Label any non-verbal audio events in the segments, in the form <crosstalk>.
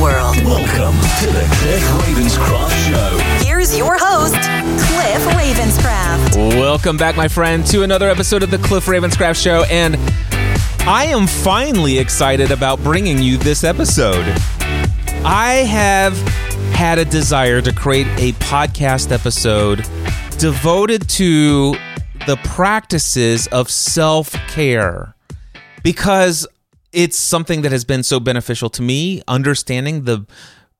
world. Welcome to the Cliff Ravenscraft Show. Here's your host, Cliff Ravenscraft. Welcome back, my friend, to another episode of the Cliff Ravenscraft Show. And I am finally excited about bringing you this episode. I have had a desire to create a podcast episode devoted to the practices of self care because it's something that has been so beneficial to me, understanding the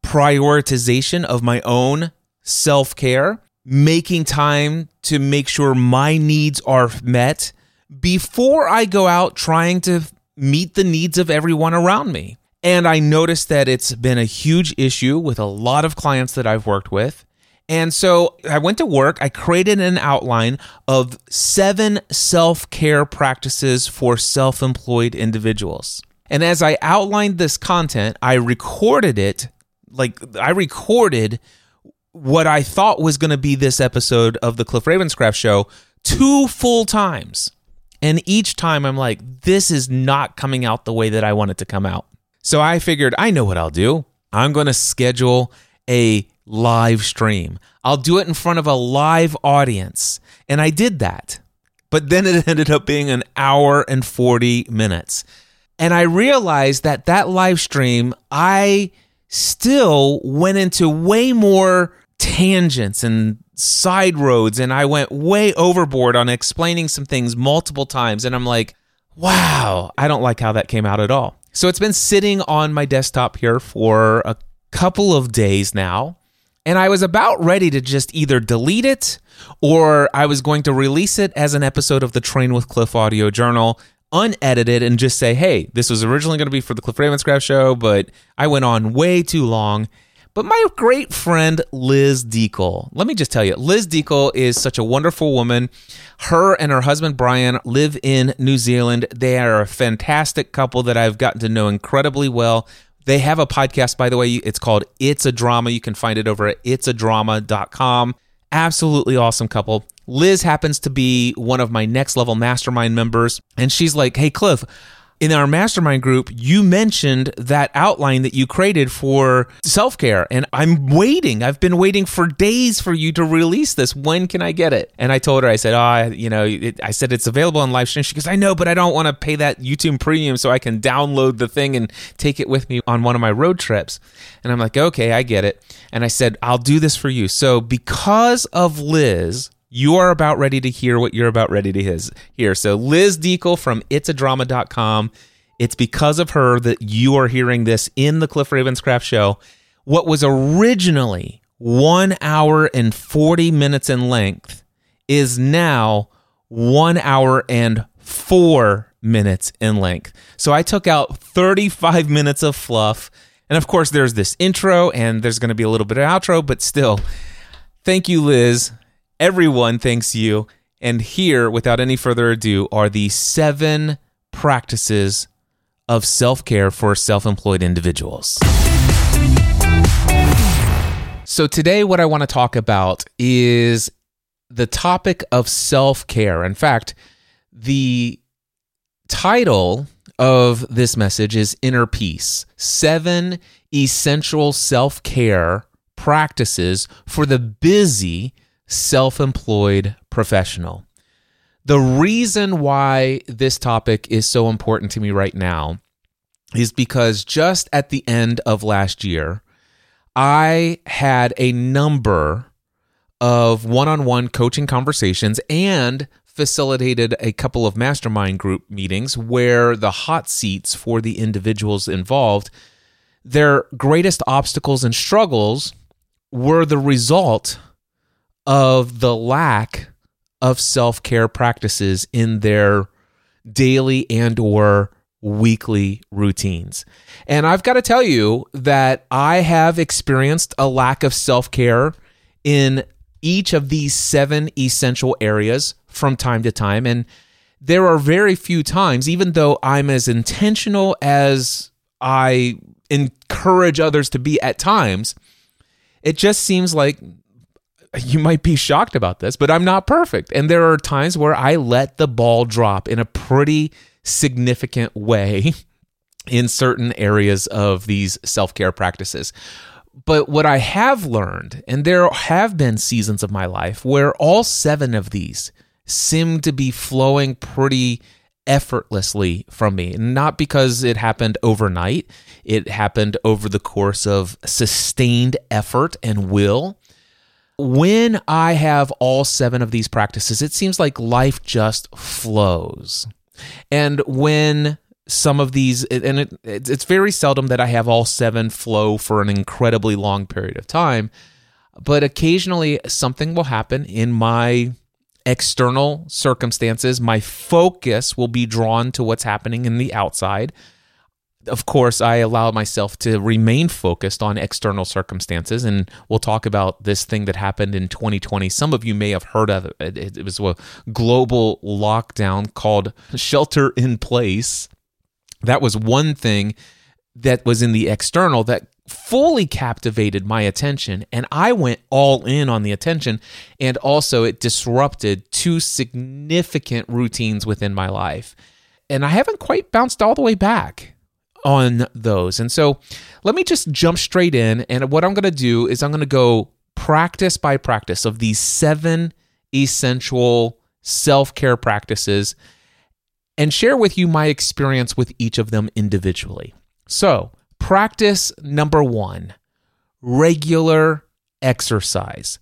prioritization of my own self care, making time to make sure my needs are met before I go out trying to meet the needs of everyone around me. And I noticed that it's been a huge issue with a lot of clients that I've worked with. And so I went to work. I created an outline of seven self care practices for self employed individuals. And as I outlined this content, I recorded it like I recorded what I thought was going to be this episode of the Cliff Ravenscraft show two full times. And each time I'm like, this is not coming out the way that I want it to come out. So I figured, I know what I'll do. I'm going to schedule a live stream. I'll do it in front of a live audience. And I did that. But then it <laughs> ended up being an hour and 40 minutes. And I realized that that live stream, I still went into way more tangents and side roads. And I went way overboard on explaining some things multiple times. And I'm like, wow, I don't like how that came out at all. So it's been sitting on my desktop here for a couple of days now. And I was about ready to just either delete it or I was going to release it as an episode of the Train with Cliff audio journal, unedited, and just say, hey, this was originally going to be for the Cliff Ravenscraft show, but I went on way too long. But my great friend Liz Deacle, let me just tell you, Liz Deacle is such a wonderful woman. Her and her husband Brian live in New Zealand. They are a fantastic couple that I've gotten to know incredibly well. They have a podcast, by the way. It's called It's a Drama. You can find it over at it'sadrama.com. Absolutely awesome couple. Liz happens to be one of my next level mastermind members. And she's like, Hey, Cliff, in our mastermind group, you mentioned that outline that you created for self care. And I'm waiting. I've been waiting for days for you to release this. When can I get it? And I told her, I said, Oh, you know, it, I said it's available on live stream. She goes, I know, but I don't want to pay that YouTube premium so I can download the thing and take it with me on one of my road trips. And I'm like, Okay, I get it. And I said, I'll do this for you. So because of Liz, you are about ready to hear what you're about ready to hear. So Liz Deacle from it'sadrama.com. It's because of her that you are hearing this in the Cliff Ravenscraft show. What was originally one hour and 40 minutes in length is now one hour and four minutes in length. So I took out 35 <laughs> minutes of fluff. And of course, there's this intro and there's going to be a little bit of outro, but still, thank you, Liz. Everyone thanks you. And here, without any further ado, are the seven practices of self care for self employed individuals. So, today, what I want to talk about is the topic of self care. In fact, the title of this message is Inner Peace Seven Essential Self Care Practices for the Busy Self Employed Professional. The reason why this topic is so important to me right now is because just at the end of last year, I had a number of one on one coaching conversations and facilitated a couple of mastermind group meetings where the hot seats for the individuals involved, their greatest obstacles and struggles were the result of the lack of self-care practices in their daily and or weekly routines. And I've got to tell you that I have experienced a lack of self care in each of these seven essential areas from time to time. And there are very few times, even though I'm as intentional as I encourage others to be at times, it just seems like you might be shocked about this, but I'm not perfect. And there are times where I let the ball drop in a pretty significant way <laughs> in certain areas of these self care practices. But what I have learned, and there have been seasons of my life where all seven of these seem to be flowing pretty effortlessly from me. Not because it happened overnight, it happened over the course of sustained effort and will. When I have all seven of these practices, it seems like life just flows. And when some of these, and it, it's very seldom that I have all seven flow for an incredibly long period of time, but occasionally something will happen in my external circumstances. My focus will be drawn to what's happening in the outside. Of course, I allow myself to remain focused on external circumstances. And we'll talk about this thing that happened in 2020. Some of you may have heard of it. It was a global lockdown called Shelter in Place that was one thing that was in the external that fully captivated my attention and I went all in on the attention and also it disrupted two significant routines within my life and I haven't quite bounced all the way back on those. And so let me just jump straight in and what I'm going to do is I'm going to go practice by practice of these seven essential self-care practices and share with you my experience with each of them individually. So, practice number one regular exercise.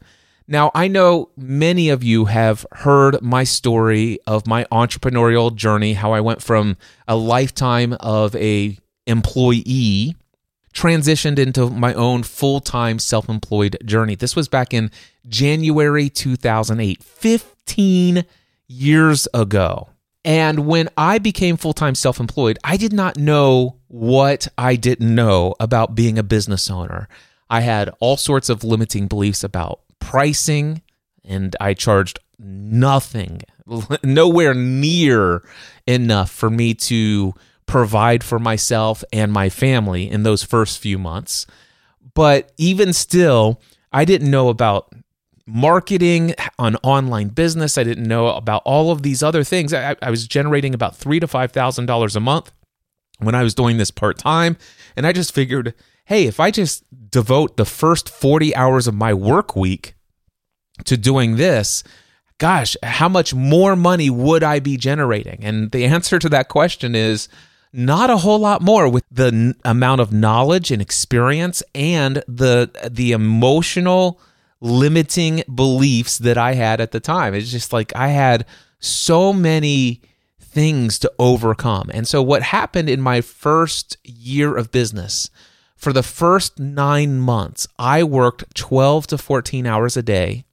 Now, I know many of you have heard my story of my entrepreneurial journey, how I went from a lifetime of a employee transitioned into my own full-time self-employed journey. This was back in January 2008, 15 years ago. And when I became full time self employed, I did not know what I didn't know about being a business owner. I had all sorts of limiting beliefs about pricing, and I charged nothing, <laughs> nowhere near enough for me to provide for myself and my family in those first few months. But even still, I didn't know about marketing on online business. I didn't know about all of these other things. I, I was generating about three to five thousand dollars a month when I was doing this part time, and I just figured, hey, if I just devote the first forty hours of my work week to doing this, gosh, how much more money would I be generating? And the <laughs> answer to that question is not a whole lot more with the n- amount of knowledge and experience and the the emotional limiting beliefs that I had at the time. It's just like I had so many things to overcome. And so, what happened in my first year of business, for the first nine months, I worked 12 to 14 hours a day,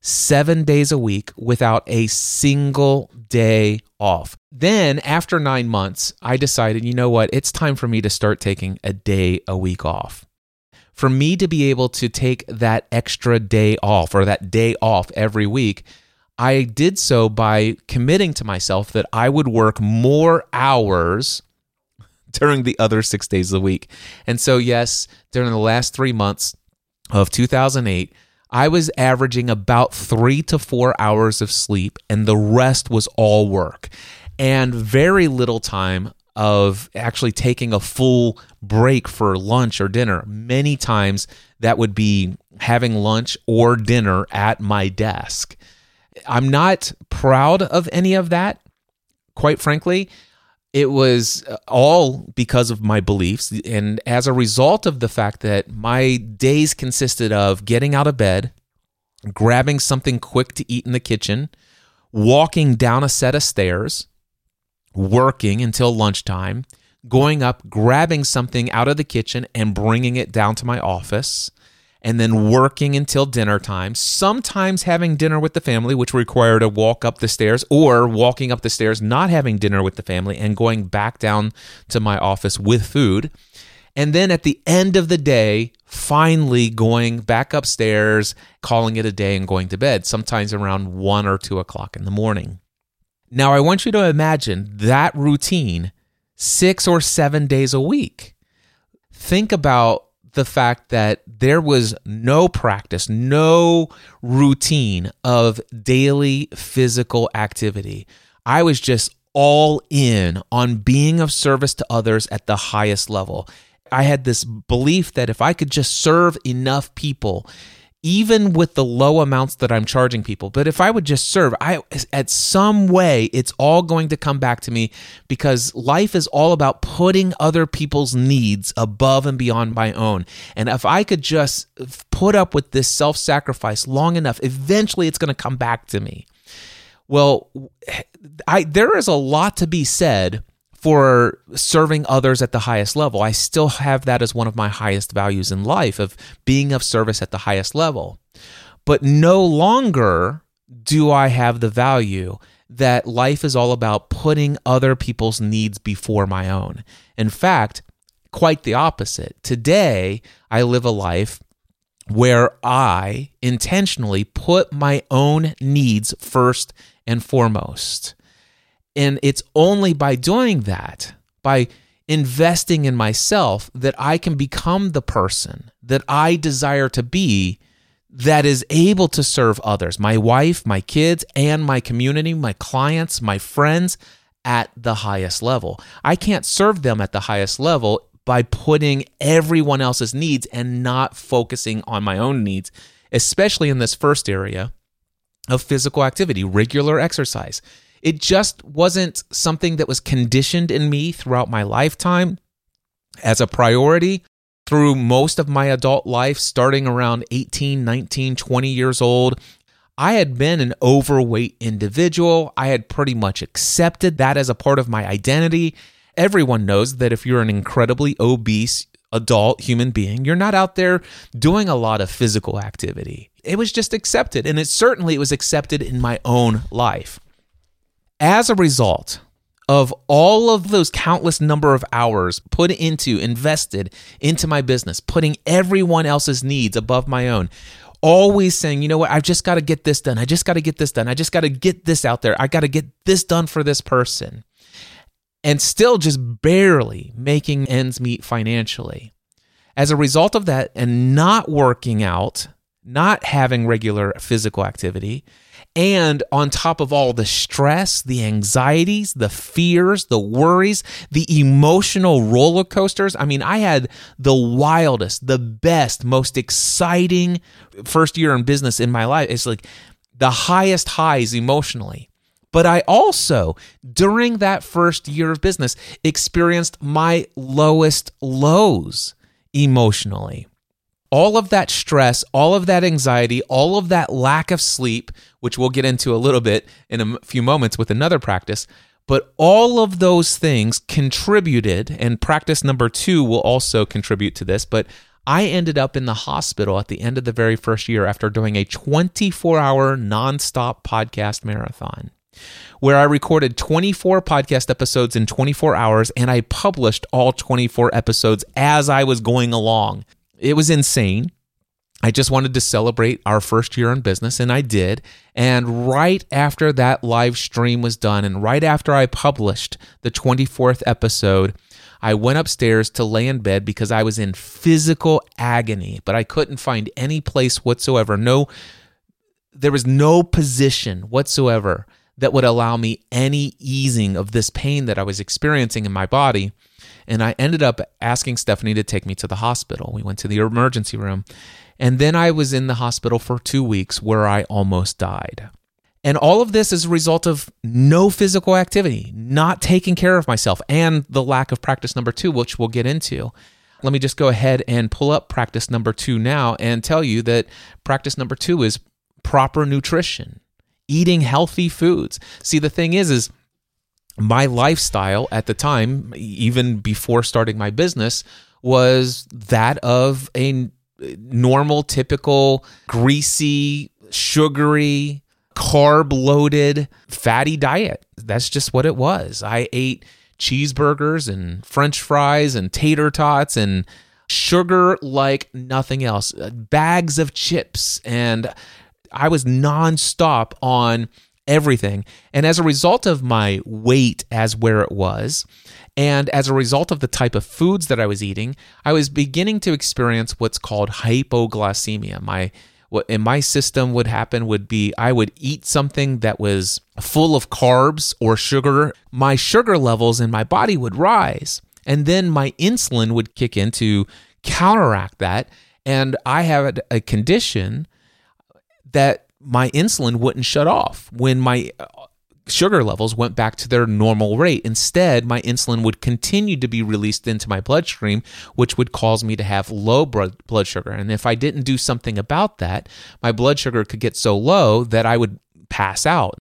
seven days a week, without a single day off. Then, after nine months, I decided, you know what? It's time for me to start taking a day a week off for me to be able to take that extra day off or that day off every week, I did so by committing to myself that I would work more hours <laughs> during the other six days of the week. And so, yes, during the last three months of 2008, I was averaging about three to four hours of sleep, and the rest was all work and very little time of actually taking a full break for lunch or dinner. Many times that would be having lunch or dinner at my desk. I'm not proud of any of that, quite frankly. It was uh, all because of my beliefs. And as a result of the fact that my days consisted of getting out of bed, grabbing something quick to eat in the kitchen, walking down a set of stairs, working until lunchtime, going up, grabbing something out of the kitchen and bringing it down to my office, and then working until dinner time, sometimes having dinner with the family, which required a walk up the stairs, or walking up the stairs, not having dinner with the family, and going back down to my office with food. And then at the end of the day, finally going back upstairs, calling it a day, and going to bed, sometimes around one or two o'clock in the morning. Now, I want you to imagine that routine six or seven days a week. Think about the fact that there was no practice, no routine of daily physical activity. I was just all in on being of service to others at the highest level. I had this belief that if I could just serve enough people, even with the low amounts that I'm charging people. But if I would just serve, I at some way it's all going to come back to me because life is all about putting other people's needs above and beyond my own. And if I could just put up with this self-sacrifice long enough, eventually it's going to come back to me. Well, I there is a lot to be said for serving others at the highest level. I still have that as one of my highest values in life of being of service at the highest level. But no longer do I have the value that life is all about putting other people's needs before my own. In fact, quite the opposite. Today, I live a life where I intentionally put my own needs first and foremost. And it's only by doing that, by investing in myself, that I can become the person that I desire to be that is able to serve others my wife, my kids, and my community, my clients, my friends at the highest level. I can't serve them at the highest level by putting everyone else's needs and not focusing on my own needs, especially in this first area of physical activity, regular exercise. It just wasn't something that was conditioned in me throughout my lifetime as a priority through most of my adult life, starting around 18, 19, 20 years old. I had been an overweight individual. I had pretty much accepted that as a part of my identity. Everyone knows that if you're an incredibly obese adult human being, you're not out there doing a lot of physical activity. It was just accepted, and it certainly was accepted in my own life. As a result of all of those countless number of hours put into, invested into my business, putting everyone else's needs above my own, always saying, you know what, I've just got to get this done. I just got to get this done. I just got to get this out there. I got to get this done for this person. And still just barely making ends meet financially. As a result of that, and not working out, not having regular physical activity, and on top of all the stress, the anxieties, the fears, the worries, the emotional roller coasters. I mean, I had the wildest, the best, most exciting first year in business in my life. It's like the highest highs emotionally. But I also, during that first year of business, experienced my lowest lows emotionally all of that stress, all of that anxiety, all of that lack of sleep, which we'll get into a little bit in a few moments with another practice, but all of those things contributed, and practice number two will also contribute to this. But I ended up in the hospital at the end of the very first year after doing a 24 hour nonstop podcast marathon where I recorded 24 podcast episodes in 24 hours and I published all 24 episodes as I was going along. It was insane. I just wanted to celebrate our first year in business, and I did. And right after that live stream was done, and right after I published the 24th episode, I went upstairs to lay in bed because I was in physical agony, but I couldn't find any place whatsoever. No, there was no position whatsoever that would allow me any easing of this pain that I was experiencing in my body. And I ended up asking Stephanie to take me to the hospital. We went to the emergency room. And then I was in the hospital for two weeks where I almost died. And all of this is a result of no physical activity, not taking care of myself, and the lack of practice number two, which we'll get into. Let me just go ahead and pull up practice number two now and tell you that practice number two is proper nutrition, eating healthy foods. See, the thing is, is my lifestyle at the time, even before starting my business, was that of a normal, typical, greasy, sugary, carb loaded, fatty diet. That's just what it was. I ate cheeseburgers and french fries and tater tots and sugar like nothing else, bags of chips. And I was nonstop on everything. And as a result of my weight as where it was, and as a result of the type of foods that I was eating, I was beginning to experience what's called hypoglycemia. My what in my system would happen would be I would eat something that was full of carbs or sugar. My sugar levels in my body would rise, and then my insulin would kick in to counteract that. And I had a condition that my insulin wouldn't shut off when my uh, sugar levels went back to their normal rate. Instead, my insulin would continue to be released into my bloodstream, which would cause me to have low blood sugar. And if I didn't do something about that, my blood sugar could get so low that I would pass out.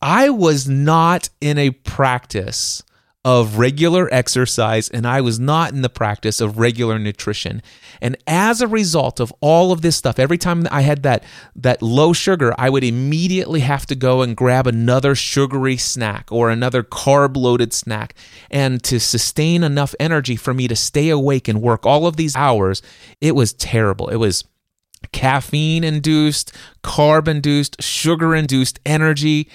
I was not in a practice of regular exercise and I was not in the practice of regular nutrition. And as a result of all of this stuff, every time I had that that low sugar, I would immediately have to go and grab another sugary snack or another carb loaded snack. And to sustain enough energy for me to stay awake and work all of these hours, it was terrible. It was caffeine induced, carb induced, sugar induced energy.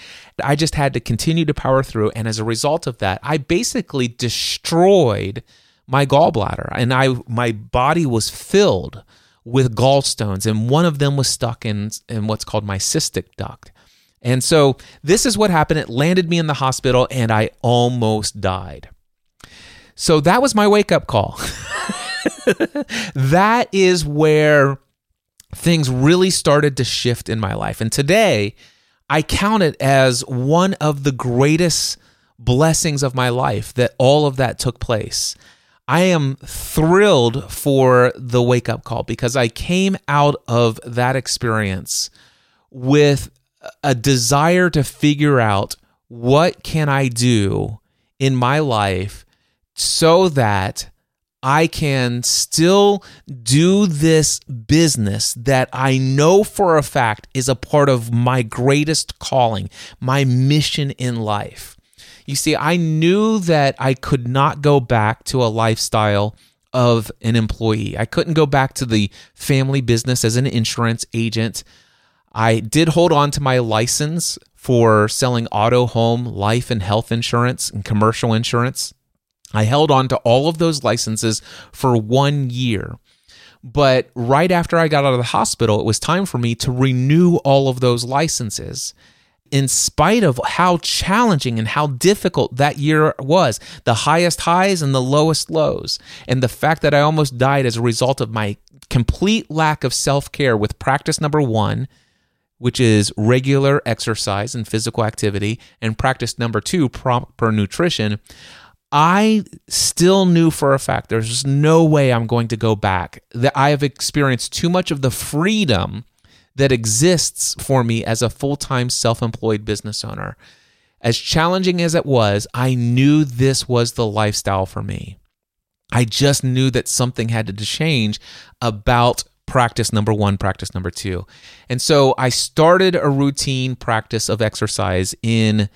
I just had to continue to power through. And as a result of that, I basically destroyed my gallbladder and I my body was filled with gallstones and one of them was stuck in in what's called my cystic duct. And so this is what happened. It landed me in the hospital and I almost died. So that was my wake up call. <laughs> that is where things really started to shift in my life. And today, I count it as one of the greatest blessings of my life that all of that took place. I am thrilled for the wake up call because I came out of that experience with a desire to figure out what can I do in my life so that I can still do this business that I know for a fact is a part of my greatest calling, my mission in life. You see, I knew that I could not go back to a lifestyle of an employee. I couldn't go back to the family business as an insurance agent. I did hold on to my license for selling auto, home, life, and health insurance and commercial insurance. I held on to all of those licenses for one year. But right after I got out of the hospital, it was time for me to renew all of those licenses. In spite of how challenging and how difficult that year was, the highest highs and the lowest lows, and the fact that I almost died as a result of my complete lack of self care with practice number one, which is regular exercise and physical activity, and practice number two, proper nutrition, I still knew for a fact there's no way I'm going to go back. That I have experienced too much of the freedom that exists for me as a full time self employed business owner. As challenging as it was, I knew this was the lifestyle for me. I just knew that something had to change about practice number one, practice number two. And so I started a routine practice of exercise in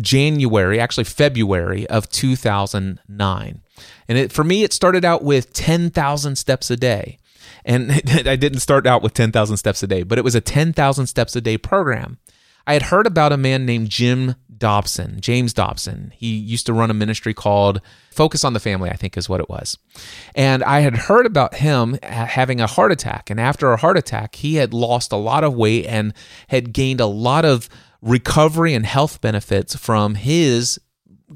January, actually February of 2009. And it, for me, it started out with 10,000 steps a day. And <laughs> I didn't start out with 10,000 steps a day, but it was a 10,000 steps a day program. I had heard about a man named Jim Dobson, James Dobson. He used to run a ministry called Focus on the Family, I think is what it was. And I had heard about him having a heart attack. And after a heart attack, he had lost a lot of weight and had gained a lot of recovery and health benefits from his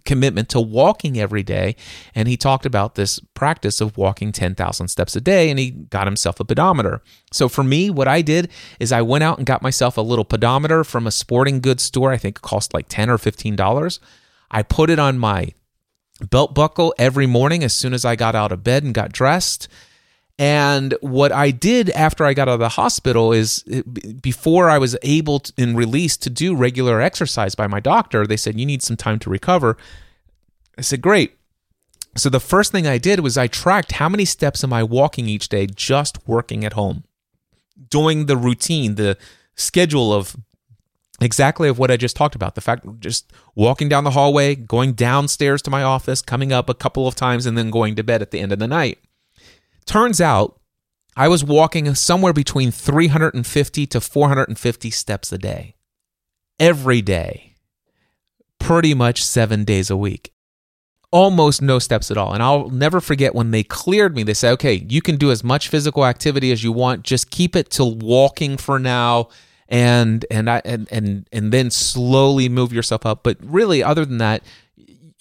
commitment to walking every day. And he talked about this practice of walking 10,000 steps a day and he got himself a pedometer. So for me, what I did is I went out and got myself a little pedometer from a sporting goods store. I think it cost like 10 or $15. I put it on my belt buckle every morning as soon as I got out of bed and got dressed. And what I did after I got out of the hospital is eh, before I was able to, and released to do regular exercise by my doctor, they said, You need some time to recover. I said, Great. So the first thing I did was I tracked how many steps am I walking each day just working at home, doing the routine, the schedule of exactly of what I just talked about. The fact just walking down the hallway, going downstairs to my office, coming up a couple of times, and then going to bed at the end of the night. Turns out I was walking somewhere between 350 to 450 steps a day, every day, pretty much seven days a week. Almost no steps at all. And I'll never forget when they cleared me, they said, okay, you can do as much physical activity as you want. Just keep it to walking for now and and I and and and then slowly move yourself up. But really, other than that,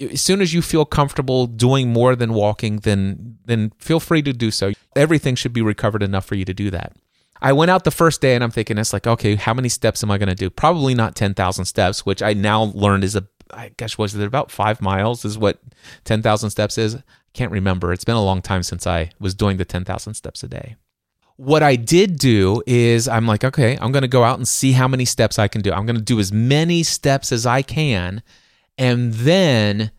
as soon as you feel comfortable doing more than walking, then then feel free to do so. Everything should be recovered enough for you to do that. I went out the first day and I'm thinking it's like, okay, how many steps am I going to do? Probably not 10,000 steps, which I now learned is a I guess was it about 5 miles is what 10,000 steps is. Can't remember. It's been a long time since I was doing the 10,000 steps a day. What I did do is I'm like, okay, I'm going to go out and see how many steps I can do. I'm going to do as many steps as I can and then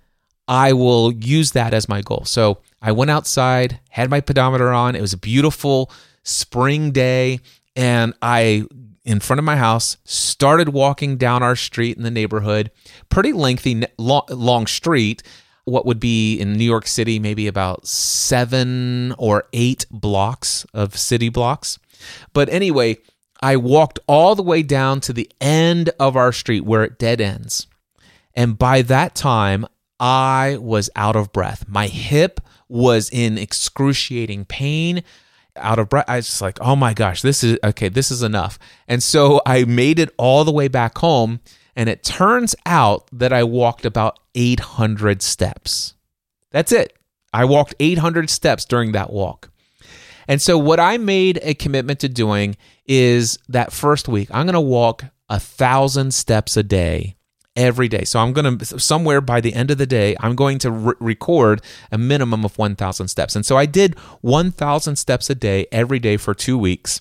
I will use that as my goal. So I went outside, had my pedometer on. It was a beautiful spring day, and I, in front of my house, started walking down our street in the neighborhood. Pretty lengthy, long street. What would be in New York City, maybe about seven or eight blocks of city blocks. But anyway, I walked all the way down to the end of our street where it dead ends. And by that time, I was out of breath. My hip was in excruciating pain, out of breath. I was like, oh my gosh, this is okay, this is enough. And so I made it all the way back home. And it turns out that I walked about 800 steps. That's it. I walked 800 steps during that walk. And so, what I made a commitment to doing is that first week, I'm going to walk a thousand steps a day every day. So I'm going to somewhere by the end of the day, I'm going to re- record a minimum of 1,000 steps. And so I did 1,000 steps a day every day for two weeks.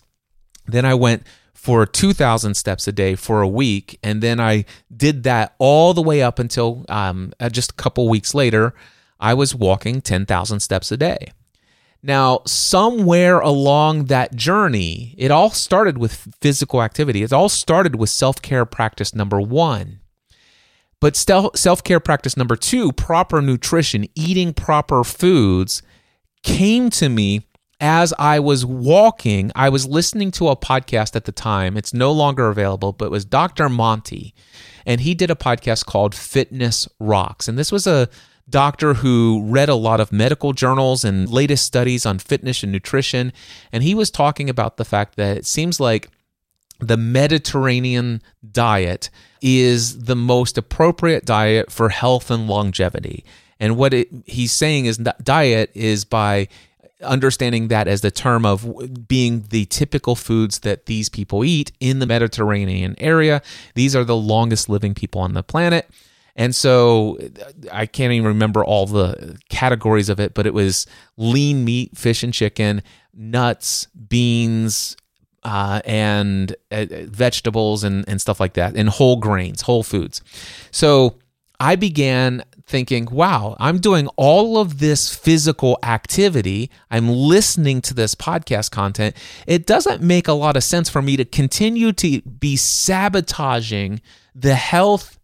Then I went for 2,000 steps a day for a week. And then I did that all the way up until um, uh, just a couple weeks later, I was walking 10,000 steps a day. Now, somewhere along that journey, it all started with physical activity. It all started with self care practice number one. But self care practice number two, proper nutrition, eating proper foods, came to me as I was walking. I was listening to a podcast at the time. It's no longer available, but it was Dr. Monty. And he did a podcast called Fitness Rocks. And this was a doctor who read a lot of medical journals and latest studies on fitness and nutrition. And he was talking about the fact that it seems like the Mediterranean diet is the most appropriate diet for health and longevity. And what it, he's saying is diet is by understanding that as the term of being the typical foods that these people eat in the Mediterranean area. These are the longest living people on the planet. And so I can't even remember all the categories of it, but it was lean meat, fish and chicken, nuts, beans, uh, and uh, vegetables and, and stuff like that, and whole grains, whole foods. So I began thinking, wow, I'm doing all of this physical activity. I'm listening to this podcast content. It doesn't make a lot of sense for me to continue to be sabotaging the health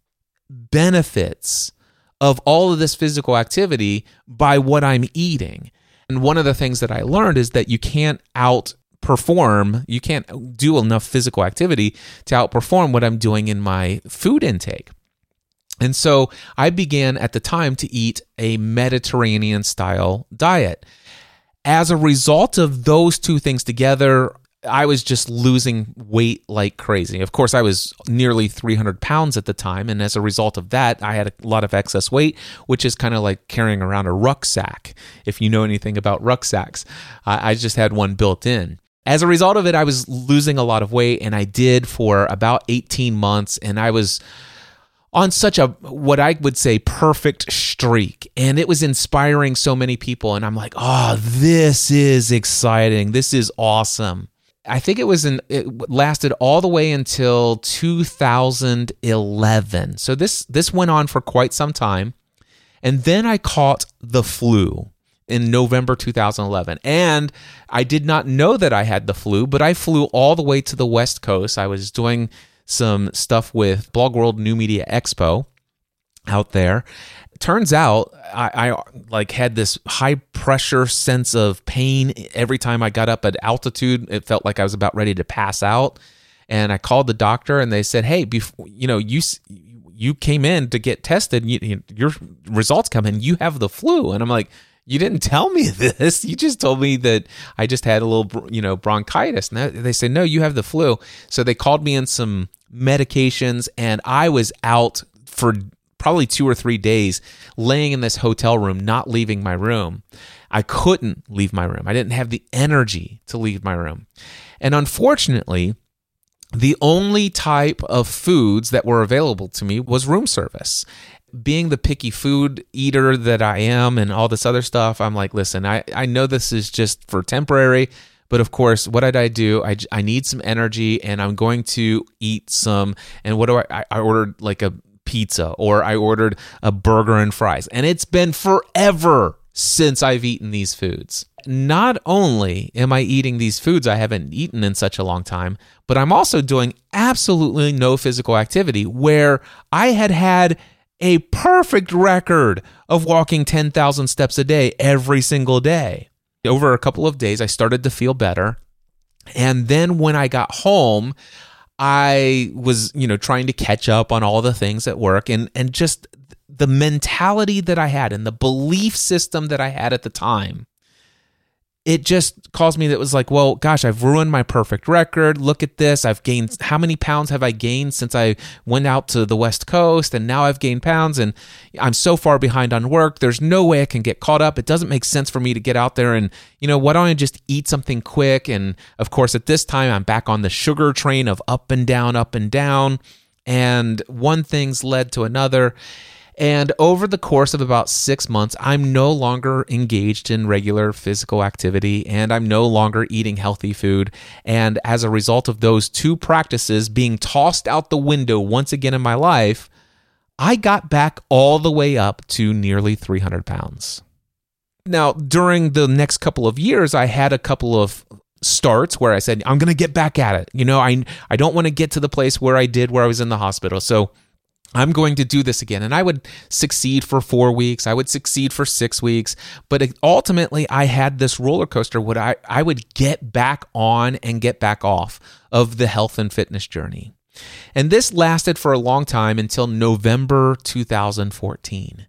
benefits of all of this physical activity by what I'm eating. And one of the things that I learned is that you can't out perform, you can't do enough physical activity to outperform what I'm doing in my food intake. And so I began at the time to eat a Mediterranean style diet. As a result of those two things together, I was just losing weight like crazy. Of course, I was nearly 300 pounds at the time. And as a result of that, I had a lot of excess weight, which is kind of like carrying around a rucksack. If you know anything about rucksacks, I just had one built in. As a result of it, I was losing a lot of weight, and I did for about 18 months, and I was on such a what I would say perfect streak. And it was inspiring so many people and I'm like oh this is exciting. This is awesome. I think it was in it lasted all the way until 2011 so this this went on for quite some time. And then I caught the flu in November 2011. And I did not know that I had the flu, but I flew all the way to the West Coast. I was doing some stuff with Blog World New Media Expo out there. Turns out I, I like had this high pressure sense of pain every time I got up at altitude. It felt like I was about ready to pass out. And I called the doctor and they said, "Hey, before, you know, you you came in to get tested. You, your results come in. You have the flu." And I'm like, you didn't tell me <laughs> this. You just told me that I just had a little, you know, bronchitis. And they say, no, you have the flu. So they called me in some medications, and I was out for probably two or three days, laying in this hotel room, not leaving my room. I couldn't leave my room. I didn't have the energy to leave my room. And unfortunately, the only type of foods that were available to me was room service being the picky food eater that I am and all this other stuff, I'm like, listen, I, I know this is just for temporary, but of course, what did I do? I, I need some energy and I'm going to eat some. And what do I, I ordered like a pizza or I ordered a burger and fries. And it's been forever since I've eaten these foods. Not only am I eating these foods I haven't eaten in such a long time, but I'm also doing absolutely no physical activity where I had had a perfect record of walking 10,000 steps a day every single day. Over a couple of days, I started to feel better. And then when I got home, I was, you know, trying to catch up on all the things at work and and just the mentality that I had and the belief system that I had at the time it just caused me that was like, well, gosh, I've ruined my perfect record. Look at this. I've gained how many pounds have I gained since I went out to the West Coast and now I've gained pounds and I'm so far behind on work. There's no way I can get caught up. It doesn't make sense for me to get out there and, you know, why don't I just eat something quick? And of course, at this time, I'm back on the sugar train of up and down, up and down. And one thing's led to another. And over the course of about six months, I'm no longer engaged in regular physical activity and I'm no longer eating healthy food. And as a result of those two practices being tossed out the window once again in my life, I got back all the way up to nearly 300 pounds. Now, during the next couple of years, I had a couple of starts where I said, I'm going to get back at it. You know, I, I don't want to get to the place where I did where I was in the hospital. So I'm going to do this again. And I would succeed for four weeks. I would succeed for six weeks. But ultimately, I had this roller coaster where I, I would get back on and get back off of the health and fitness journey. And this lasted for a long time until November 2014.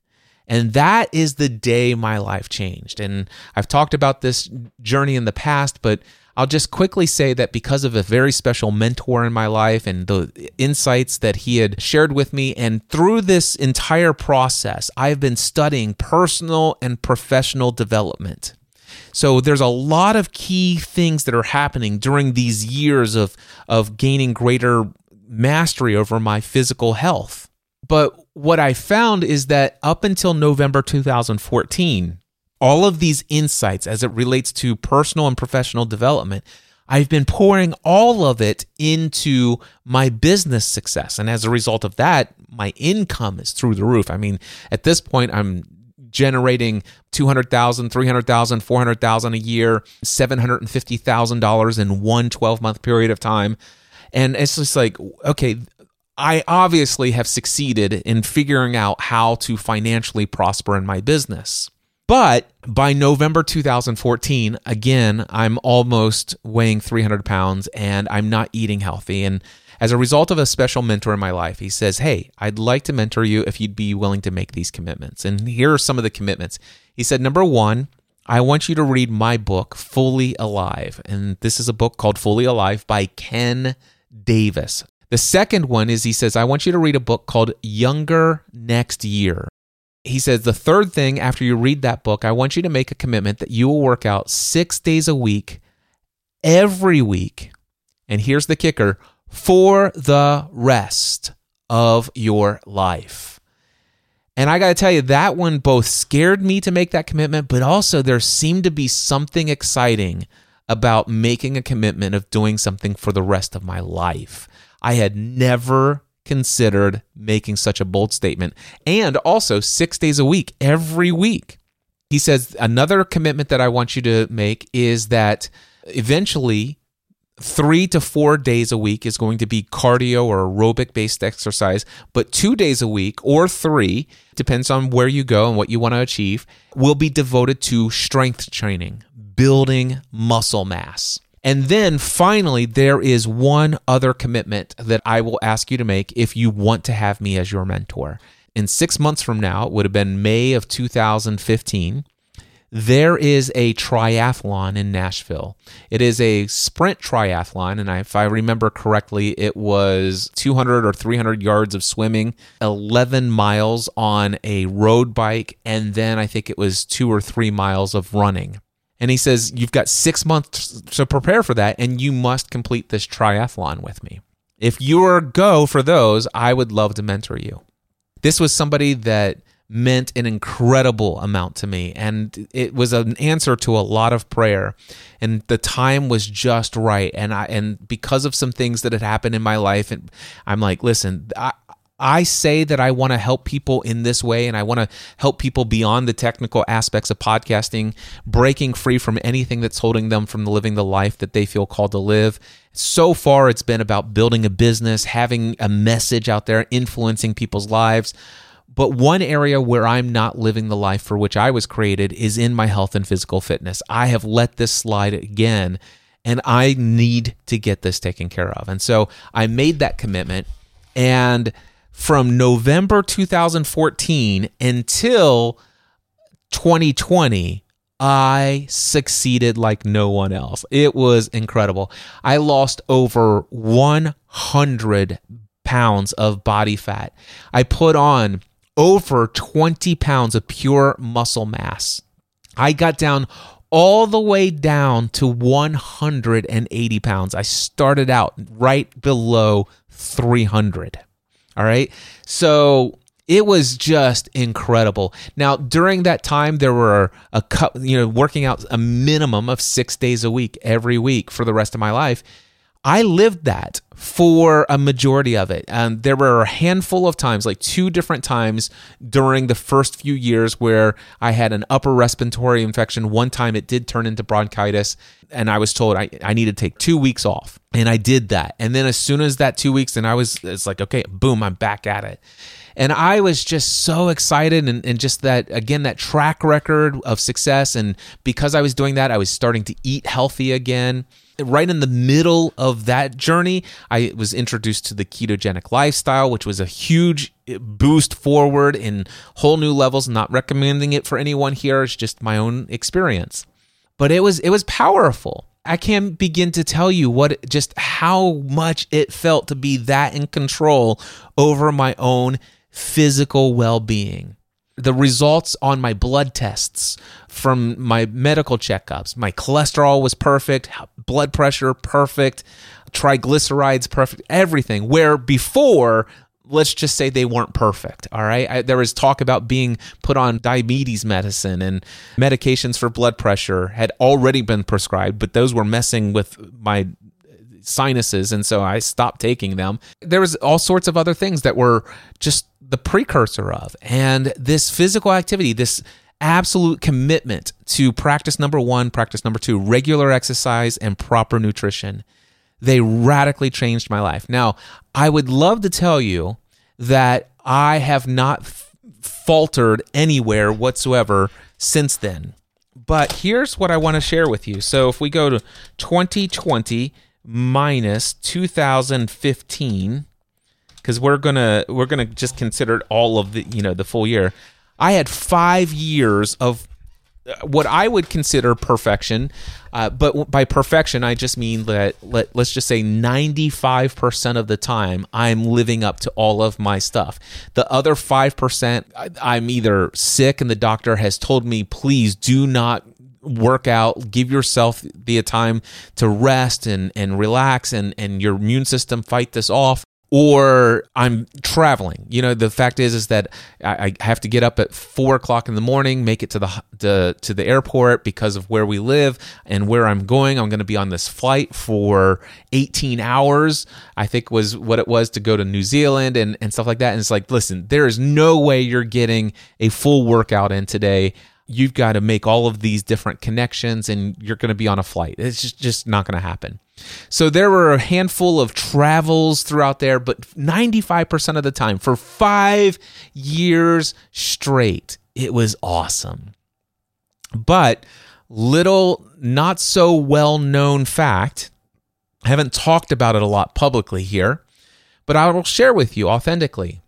And that is the day my life changed. And I've talked about this journey in the past, but I'll just quickly say that because of a very special mentor in my life and the insights that he had shared with me, and through this entire process, I've been studying personal and professional development. So there's a lot of key things that are happening during these years of, of gaining greater mastery over my physical health. But what I found is that up until November 2014, all of these insights as it relates to personal and professional development, I've been pouring all of it into my business success. And as a result of that, my income is through the roof. I mean, at this point, I'm generating 200,000, 300,000, 400,000 a year, $750,000 in one 12 month period of time. And it's just like, okay, I obviously have succeeded in figuring out how to financially prosper in my business. But by November 2014, again, I'm almost weighing 300 pounds and I'm not eating healthy. And as a result of a special mentor in my life, he says, Hey, I'd like to mentor you if you'd be willing to make these commitments. And here are some of the commitments. He said, Number one, I want you to read my book, Fully Alive. And this is a book called Fully Alive by Ken Davis. The second one is he says, I want you to read a book called Younger Next Year he says the third thing after you read that book, I want you to make a commitment that you will work out six days a week, every week. And here's the kicker for the rest of your life. And I got to tell you, that one both scared me to make that commitment, but also there seemed to be something exciting about making a commitment of doing something for the rest of my life. I had never considered making such a bold statement. And also six days a week, every week. He says, another commitment that I want you to make is that eventually three to four days a week is going to be cardio or aerobic based exercise, but two days a week or three, depends on where you go and what you want to achieve, will be devoted to strength training, building muscle mass. And then finally, there is one other commitment that I will ask you to make if you want to have me as your mentor. In six months from now, it would have been May of 2015 there is a triathlon in Nashville. It is a sprint triathlon, and if I remember correctly, it was 200 or 300 yards of swimming, 11 miles on a road bike, and then I think it was two or three miles of running. And he says, You've got six months to prepare for that, and you must complete this triathlon with me. If you are go for those, I would love to mentor you. This was somebody that meant an incredible amount to me. And it was an answer to a lot of prayer. And the time was just right. And I and because of some things that had happened in my life, and I'm like, listen, I, I say that I want to help people in this way and I want to help people beyond the technical aspects of podcasting, breaking free from anything that's holding them from living the life that they feel called to live. So far, it's been about building a business, having a message out there, influencing people's lives. But one area where I'm not living the life for which I was created is in my health and physical fitness. I have let this slide again, and I need to get this taken care of. And so I made that commitment. And from November 2014 until 2020, I succeeded like no one else. It was incredible. I lost over 100 pounds of body fat. I put on over 20 pounds of pure muscle mass. I got down all the way down to 180 pounds. I started out right below 300. All right. So it was just incredible. Now, during that time, there were a couple, you know, working out a minimum of six days a week every week for the rest of my life. I lived that for a majority of it. And there were a handful of times, like two different times during the first few years, where I had an upper respiratory infection. One time it did turn into bronchitis, and I was told I, I needed to take two weeks off. And I did that. And then as soon as that two weeks, and I was, it's like, okay, boom, I'm back at it. And I was just so excited and, and just that, again, that track record of success. And because I was doing that, I was starting to eat healthy again right in the middle of that journey, I was introduced to the ketogenic lifestyle, which was a huge boost forward in whole new levels. Not recommending it for anyone here; it's just my own experience. But it was it was powerful. I can't begin to tell you what just how much it felt to be that in control over my own physical well-being the results on my blood tests from my medical checkups. My cholesterol was perfect, blood pressure perfect, triglycerides perfect, everything. Where before, let's just say they weren't perfect. All right. I, there was talk about being put on diabetes medicine and medications for blood pressure had already been prescribed, but those were messing with my sinuses. And so I stopped taking them. There was all sorts of other things that were just the precursor of. And this physical activity, this absolute commitment to practice number one, practice number two, regular exercise and proper nutrition, they radically changed my life. Now, I would love to tell you that I have not faltered anywhere whatsoever since then. But here's what I want to share with you. So if we go to 2020 minus 2015, because we're gonna we're gonna just consider all of the you know the full year. I had five years of uh, what I would consider perfection, uh, but by perfection I just mean that let let's just say ninety five percent of the time I'm living up to all of my stuff. The other five percent I'm either sick and the doctor has told me please do not work out give yourself the time to rest and and relax and and your immune system fight this off or I'm traveling. You know, the fact is is that I, I have to get up at four o'clock in the morning, make it to the, the to the airport because of where we live and where I'm going. I'm going to be on this flight for 18 hours. I think was what it was to go to New Zealand and and stuff like that. And it's like, listen, there is no way you're getting a full workout in today you've got to make all of these different connections and you're going to be on a flight. It's just, just not going to happen. So there were a handful of travels throughout there, but 95% of the time, for five years straight, it was awesome. But little, not so well known fact, I haven't talked about it a lot publicly here, but I will share with you authentically.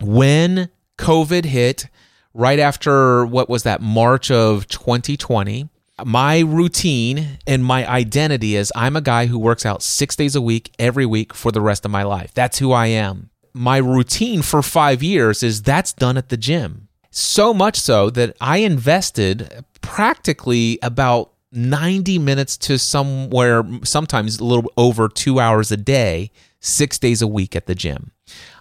When COVID hit, right after what was that March of 2020, my routine and my identity is I'm a guy who works out six days a week, every week for the rest of my life. That's who I am. My routine for five years is that's done at the gym. So much so that I invested practically about 90 minutes to somewhere, sometimes a little over two hours a day, six days a week at the gym.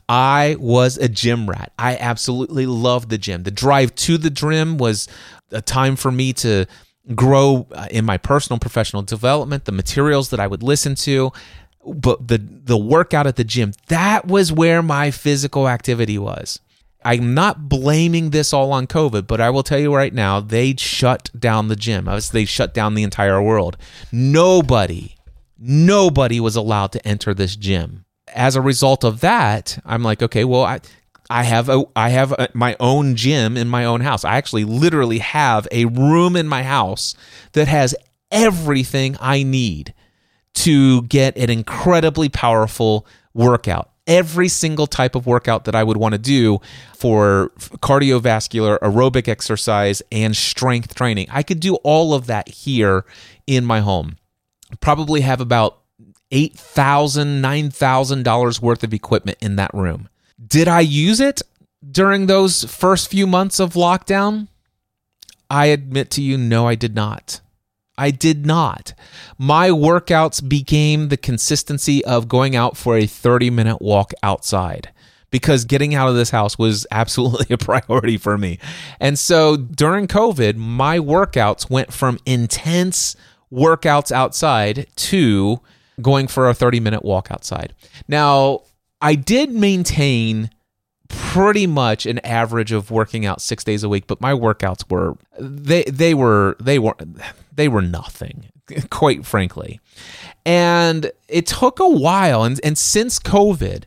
I was a gym rat. I absolutely loved the gym. The drive to the gym was a time for me to grow uh, in my personal professional development, the materials that I would listen to, but the the workout at the gym, that was where my physical activity was. I'm not blaming this all on COVID, but I will tell you right now, they shut down the gym. They shut down the entire world. Nobody, nobody was allowed to enter this gym as a result of that, I'm like, okay, well, I, I have a I have a, my own gym in my own house. I actually literally have a room in my house that has everything I need to get an incredibly powerful workout. Every single type of workout that I would want to do for cardiovascular, aerobic exercise, and strength training. I could do all of that here in my home. Probably have about $8,000, $9,000 worth of equipment in that room. Did I use it during those first few months of lockdown? I admit to you, no, I did not. I did not. My workouts became the consistency of going out for a 30 minute walk outside because getting out of this house was <laughs> absolutely a priority for me. And so during COVID, my workouts went from intense workouts outside to going for a 30 minute walk outside. Now, I did maintain pretty much an average of working out 6 days a week, but my workouts were they they were they were they were nothing, quite frankly. And it took a while and and since COVID,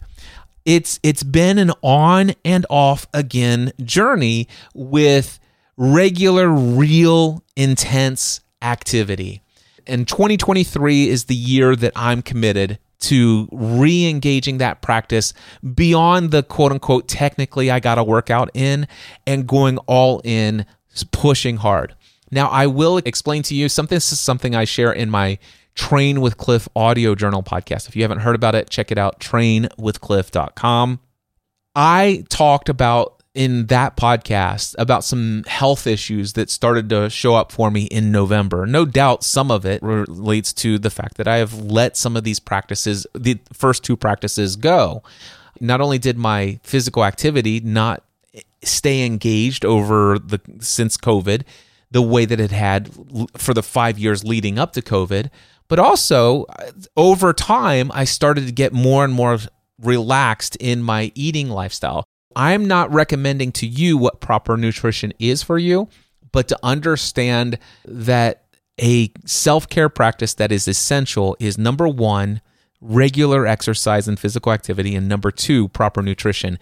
it's it's been an on and off again journey with regular real intense activity and 2023 is the year that I'm committed to re engaging that practice beyond the quote unquote technically I got to workout in and going all in, pushing hard. Now, I will explain to you something. This is something I share in my Train with Cliff audio journal podcast. If you haven't heard about it, check it out trainwithcliff.com. I talked about in that podcast about some health issues that started to show up for me in November. No doubt some of it relates to the fact that I have let some of these practices, the first two practices, go. Not only did my physical activity not stay engaged over the since COVID, the way that it had for the 5 years leading up to COVID, but also uh, over time I started to get more and more relaxed in my eating lifestyle. I'm not recommending to you what proper nutrition is for you, but to understand that a self care practice that is essential is number one, regular exercise and physical activity, and number two, proper nutrition.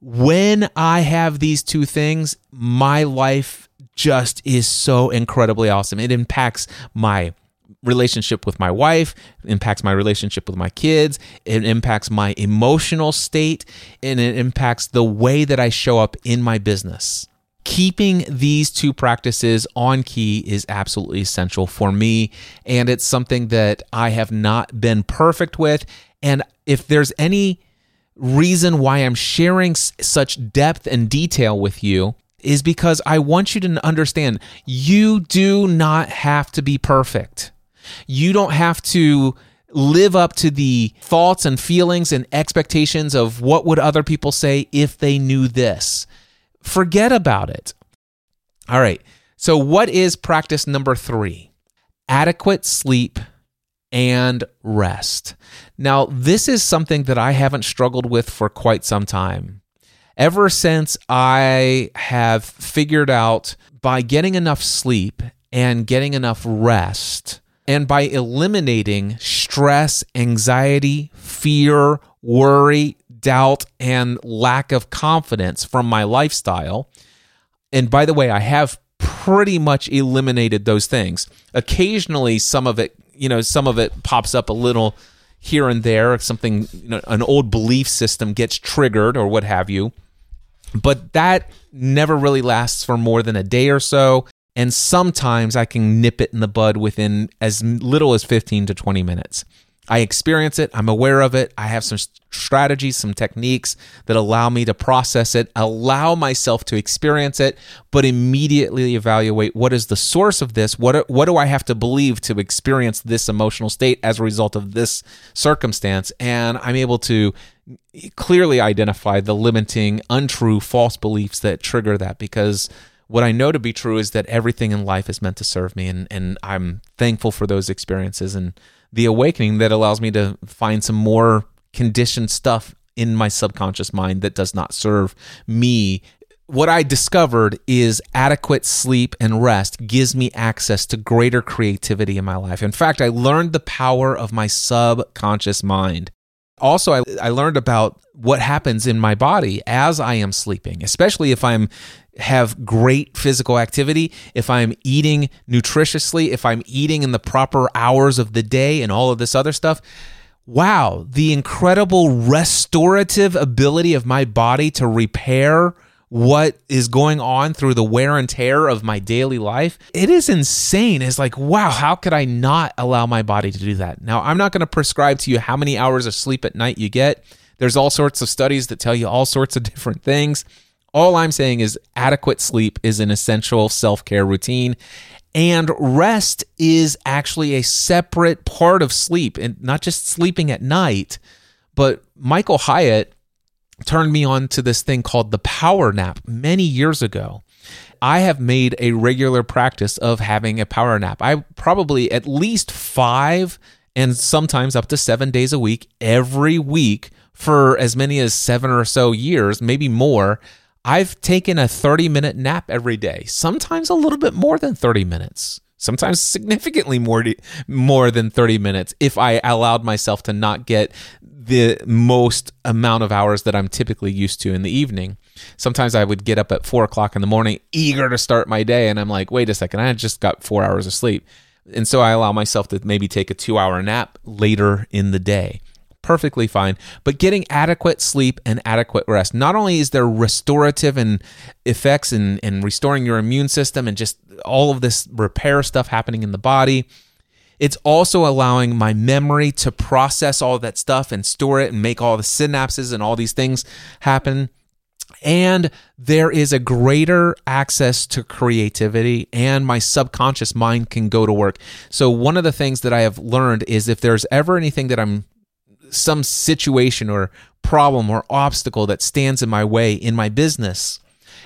When I have these two things, my life just is so incredibly awesome. It impacts my relationship with my wife, impacts my relationship with my kids, it impacts my emotional state, and it impacts the way that I show up in my business. Keeping these two practices on key is absolutely essential for me, and it's something that I have not been perfect with. And if there's any reason why I'm sharing such depth and detail with you, is because I want you to understand you do not have to be perfect. You don't have to live up to the thoughts and feelings and expectations of what would other people say if they knew this. Forget about it. All right. So, what is practice number three? Adequate sleep and rest. Now, this is something that I haven't struggled with for quite some time. Ever since I have figured out by getting enough sleep and getting enough rest, and by eliminating stress, anxiety, fear, worry, doubt, and lack of confidence from my lifestyle. And by the way, I have pretty much eliminated those things. Occasionally, some of it, you know, some of it pops up a little here and there. Something, you know, an old belief system gets triggered or what have you. But that never really lasts for more than a day or so and sometimes I can nip it in the bud within as little as 15 to 20 minutes. I experience it, I'm aware of it, I have some strategies, some techniques that allow me to process it, allow myself to experience it, but immediately evaluate what is the source of this? What what do I have to believe to experience this emotional state as a result of this circumstance? And I'm able to clearly identify the limiting, untrue, false beliefs that trigger that because what I know to be true is that everything in life is meant to serve me, and, and I'm thankful for those experiences and the awakening that allows me to find some more conditioned stuff in my subconscious mind that does not serve me. What I discovered is adequate sleep and rest gives me access to greater creativity in my life. In fact, I learned the power of my subconscious mind. Also, I, I learned about what happens in my body as I am sleeping, especially if I'm have great physical activity, if I'm eating nutritiously, if I'm eating in the proper hours of the day and all of this other stuff, wow, the incredible restorative ability of my body to repair what is going on through the wear and tear of my daily life. It is insane. It's like, wow, how could I not allow my body to do that? Now, I'm not going to prescribe to you how many hours of sleep at night you get. There's all sorts of studies that tell you all sorts of <laughs> different things. All I'm saying is adequate sleep is an essential self care routine. And rest is actually a separate part of sleep and not just sleeping at night. But Michael Hyatt turned me on to this thing called the power nap many years ago. I have made a regular practice of having a power nap. I probably at least five and sometimes up to seven days a week every week for as many as seven or so years, maybe more. I've taken a 30 minute nap every day, sometimes a little bit more than 30 minutes, sometimes significantly more, more than 30 minutes if I allowed myself to not get the most amount of hours that I'm typically used to in the evening. Sometimes I would get up at four o'clock in the morning, eager to start my day, and I'm like, wait a second, I just got four hours of sleep. And so I allow myself to maybe take a two hour nap later in the day perfectly fine. But getting adequate sleep and adequate rest, not only is there restorative and effects in, in restoring your immune system and just all of this repair stuff happening in the body, it's also allowing my memory to process all that stuff and store it and make all the synapses and all these things happen. And there is a greater access to creativity, and my subconscious mind can go to work. So, one of the things that I have learned is if there's ever anything that I'm some situation or problem or obstacle that stands in my way in my business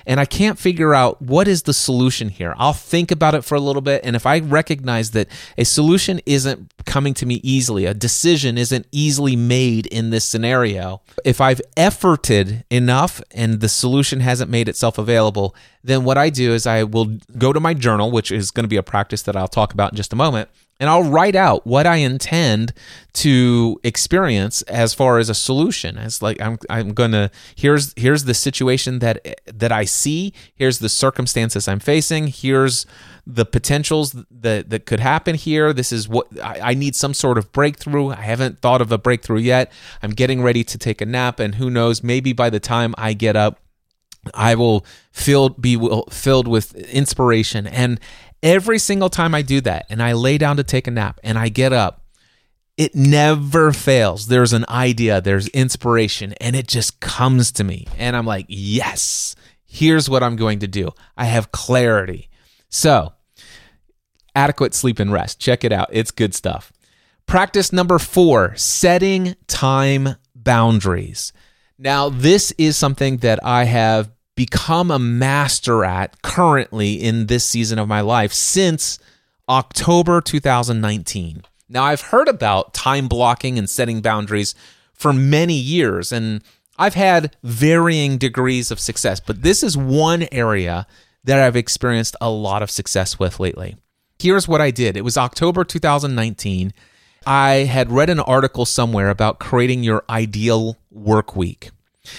and I can't figure out what is the solution here. I'll think about it for a little bit. And if I recognize that a solution isn't coming to me easily, a decision isn't easily made in this scenario, if I've efforted enough and the solution hasn't made itself available, then what I do is I will go to my journal, which is going to be a practice that I'll talk about in just a moment and I'll write out what I intend to experience as far as a solution. It's like I'm I'm gonna here's here's the situation that that I see. Here's the circumstances I'm facing. Here's the potentials that that could happen here. This is what I, I need some sort of breakthrough. I haven't thought of a breakthrough yet. I'm getting ready to take a nap, and who knows? Maybe by the time I get up. I will filled be filled with inspiration and Every single time I do that and I lay down to take a nap and I get up, it never fails. There's an idea, there's inspiration, and it just comes to me. And I'm like, yes, here's what I'm going to do. I have clarity. So, adequate sleep and rest. Check it out. It's good stuff. Practice number four setting time boundaries. Now, this is something that I have become a master at currently in this season of my life since October 2019. Now, I've heard about time blocking and setting boundaries for many years, and I've had varying degrees of success, but this is one area that I've experienced a lot of success with lately. Here's what I did it was October 2019. I had read an article somewhere about creating your ideal work week.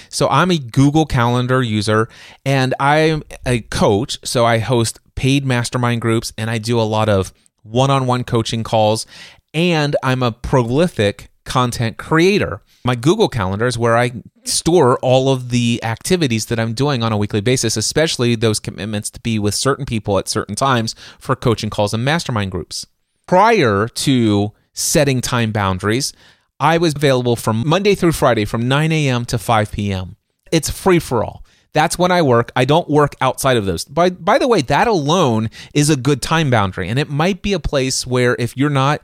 So I'm a Google Calendar user and I'm a coach. So I host paid mastermind groups and I do a lot of one on one coaching calls. And I'm a prolific content creator. My Google Calendar is where I store all of the activities that I'm doing on a weekly basis, especially those commitments to be with certain people at certain times for coaching calls and mastermind groups. Prior to setting time boundaries, I was available from Monday through Friday from 9 a.m. to 5 p.m. It's free for all. That's when I work. I don't work outside of those. By by the way, that alone is a good time boundary. And it might be a place where if you're not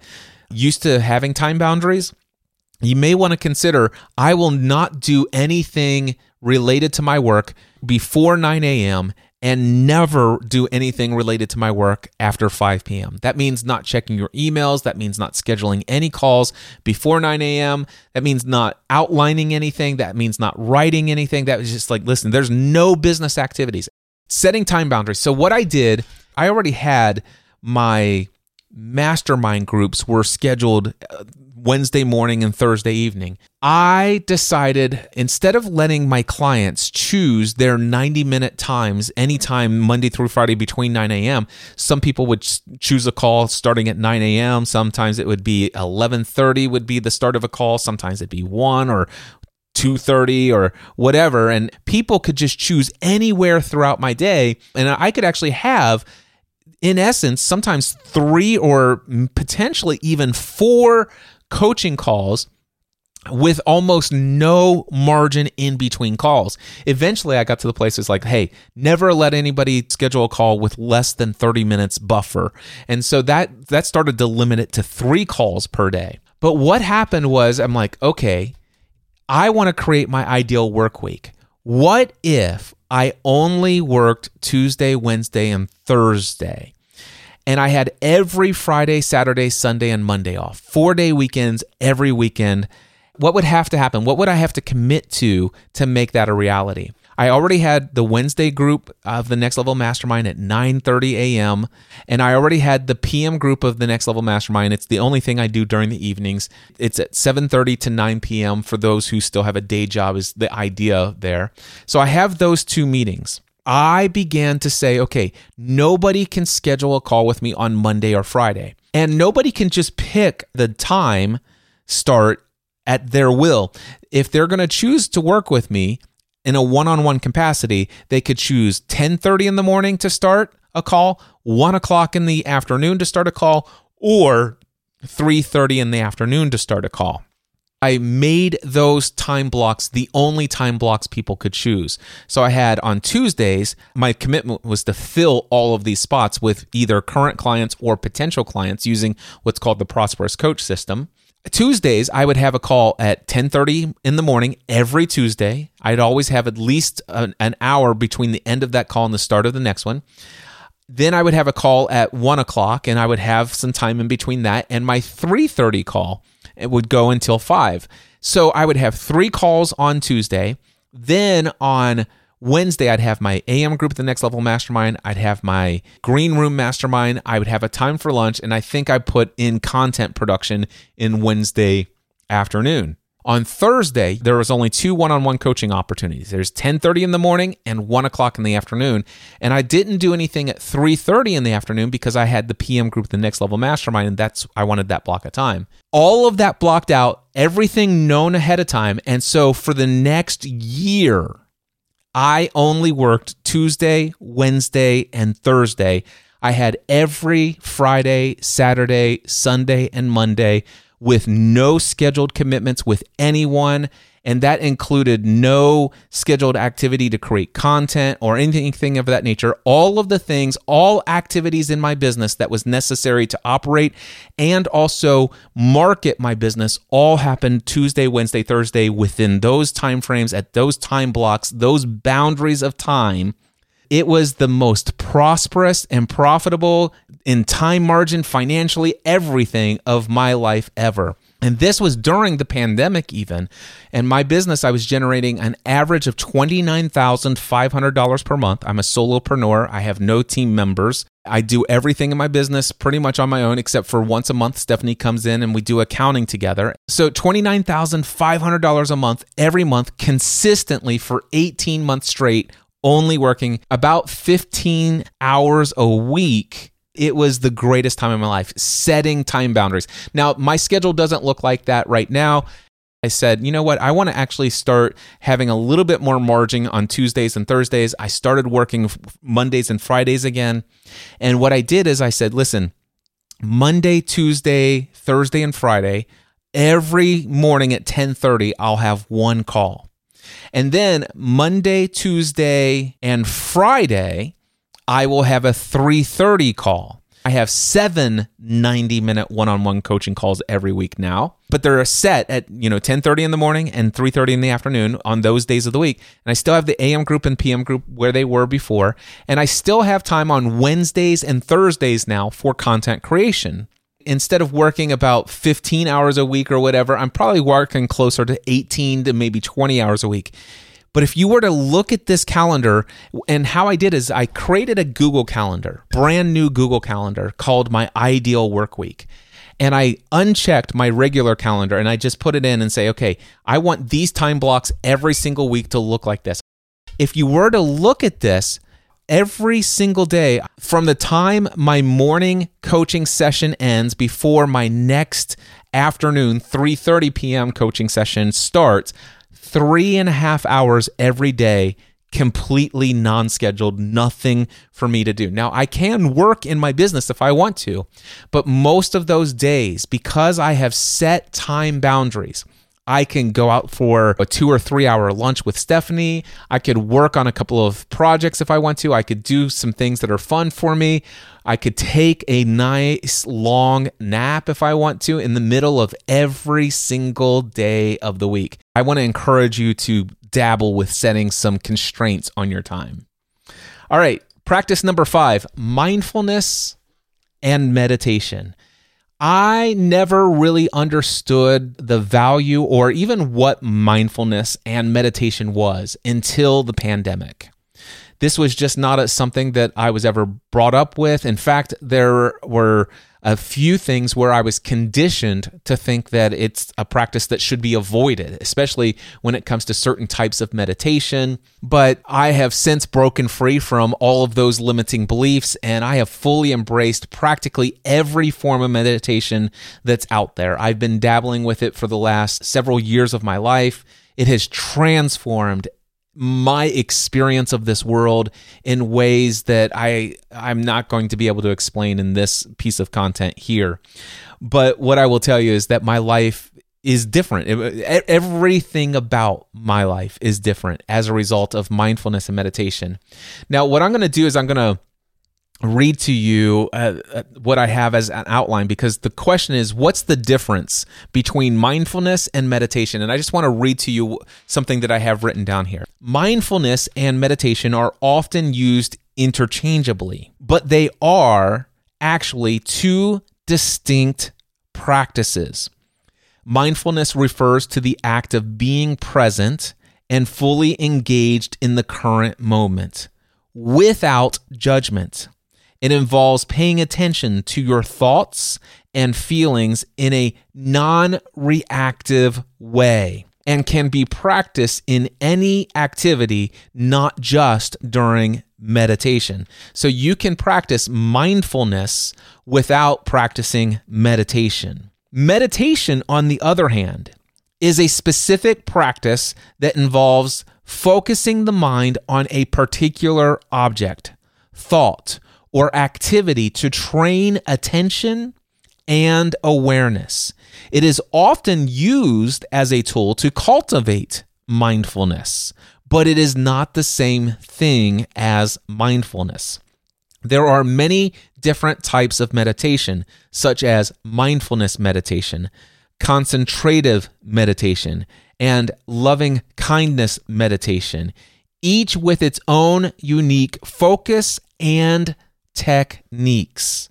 used to having time boundaries, you may want to consider I will not do anything related to my work before 9 a.m. and never do anything related to my work after 5 p.m. That means not checking your emails. That means not scheduling any calls before 9 a.m. That means not outlining anything. That means not writing anything. That was just like, listen, there's no business activities. Setting time boundaries. So, what I did, I already had my mastermind groups were scheduled uh, Wednesday morning and Thursday evening. I decided instead of letting my clients choose their 90 minute times anytime Monday through Friday between 9 a.m., some people would choose a call starting at 9 a.m. Sometimes it would be 11:30 would be the start of a call. Sometimes it'd be 1 or 2:30 or whatever and people could just choose anywhere throughout my day and I could actually have in essence sometimes 3 or potentially even 4 coaching calls with almost no margin in between calls. Eventually, I got to the place it's like, hey, never let anybody schedule a call with less than 30 minutes buffer. And so that that started to limit it to 3 calls per day. But what happened was I'm like, okay, I want to create my ideal work week. What if I only worked Tuesday, Wednesday, and Thursday? And I had every Friday, Saturday, Sunday, and Monday off. Four day weekends every weekend. What would have to happen? What would I have to commit to to make that a reality? I already had the Wednesday group of the Next Level Mastermind at 9:30 a.m. and I already had the PM group of the Next Level Mastermind. It's the only thing I do during the evenings. It's at 7:30 to 9 p.m. for those who still have a day job is the idea there. So I have those two meetings. I began to say, okay, nobody can schedule a call with me on Monday or Friday. And nobody can just pick the time start at their will. If they're going to choose to work with me in a one-on-one capacity, they could choose 10:30 in the morning to start a call, one o'clock in the afternoon to start a call, or 3:30 in the afternoon to start a call. I made those time blocks the only time blocks people could choose. So I had on Tuesdays, my commitment was to fill all of these spots with either current clients or potential clients using what's called the Prosperous Coach system. Tuesdays, I would have a call at 10:30 in the morning every Tuesday. I'd always have at least an, an hour between the end of that call and the start of the next one. Then I would have a call at one o'clock, and I would have some time in between that and my 3:30 call it would go until five. So I would have three calls on Tuesday. Then on Wednesday, I'd have my AM group, at the next level mastermind. I'd have my green room mastermind. I would have a time for lunch. And I think I put in content production in Wednesday afternoon. On Thursday, there was only two one-on-one coaching opportunities. There's 10:30 in the morning and 1 o'clock in the afternoon. And I didn't do anything at 3:30 in the afternoon because I had the PM group, the next level mastermind, and that's I wanted that block of time. All of that blocked out, everything known ahead of time. And so for the next year, I only worked Tuesday, Wednesday, and Thursday. I had every Friday, Saturday, Sunday, and Monday with no scheduled commitments with anyone. And that included no scheduled activity to create content or anything of that nature. All of the things, all activities in my business that was necessary to operate and also market my business all happened Tuesday, Wednesday, Thursday within those time frames at those time blocks, those boundaries of time it was the most prosperous and profitable in time margin, financially, everything of my life ever. And this was during the pandemic, even. And my business, I was generating an average of $29,500 per month. I'm a solopreneur. I have no team members. I do everything in my business pretty much on my own, except for once a month, Stephanie comes in and we do accounting together. So $29,500 a month every month, consistently for 18 months straight only working about 15 hours a week it was the greatest time of my life setting time boundaries. Now, my schedule doesn't look like that right now. I said, you know what? I want to actually start having a little bit more margin on Tuesdays and Thursdays. I started working Mondays and Fridays again. And what I did is I said, listen, Monday, Tuesday, Thursday and Friday, every morning at 10:30 I'll have one call. And then Monday, Tuesday, and Friday, I will have a 3:30 call. I have seven 90 minute one-on-one coaching calls every week now, but they're set at, you know, 10:30 in the morning and 3:30 in the afternoon on those days of the week. And I still have the AM group and PM group where they were before, and I still have time on Wednesdays and Thursdays now for content creation instead of working about 15 hours a week or whatever, I'm probably working closer to 18 to maybe 20 hours a week. But if you were to look at this calendar, and how I did is I created a Google Calendar, brand new Google Calendar called my Ideal Work Week. And I unchecked my regular calendar and I just put it in and say, okay, I want these time blocks every single week to look like this. If you were to look at this, every single day from the time my morning coaching session ends before my next afternoon 3.30 p.m coaching session starts three and a half hours every day completely non-scheduled nothing for me to do. Now i can work in my business if i want to but most of those days because i have set time boundaries I can go out for a two or three hour lunch with Stephanie. I could work on a couple of projects if I want to. I could do some things that are fun for me. I could take a nice long nap if I want to in the middle of every single day of the week. I want to encourage you to dabble with setting some constraints on your time. All right, practice number five mindfulness and meditation. I never really understood the value or even what mindfulness and meditation was until the pandemic. This was just not a, something that I was ever brought up with. In fact, there were a few things where I was conditioned to think that it's a practice that should be avoided, especially when it comes to certain types of meditation. But I have since broken free from all of those limiting beliefs and I have fully embraced practically every form of meditation that's out there. I've been dabbling with it for the last several years of my life. It has transformed my experience of this world in ways that I I'm not going to be able to explain in this piece of content here. But what I will tell you is that my life is different. Everything about my life is different as a result of mindfulness and meditation. Now, what I'm going to do is I'm going to read to you uh, uh, what I have as an outline because the question is what's the difference between mindfulness and meditation? And I just want to read to you something that I have written down here. Mindfulness and meditation are often used interchangeably, but they are actually two distinct practices. Mindfulness refers to the act of being present and fully engaged in the current moment without judgment. It involves paying attention to your thoughts and feelings in a non reactive way and can be practiced in any activity, not just during meditation. So you can practice mindfulness without practicing meditation. Meditation, on the other hand, is a specific practice that involves focusing the mind on a particular object, thought, or activity to train attention and awareness. It is often used as a tool to cultivate mindfulness, but it is not the same thing as mindfulness. There are many different types of meditation, such as mindfulness meditation, concentrative meditation, and loving kindness meditation, each with its own unique focus and techniques.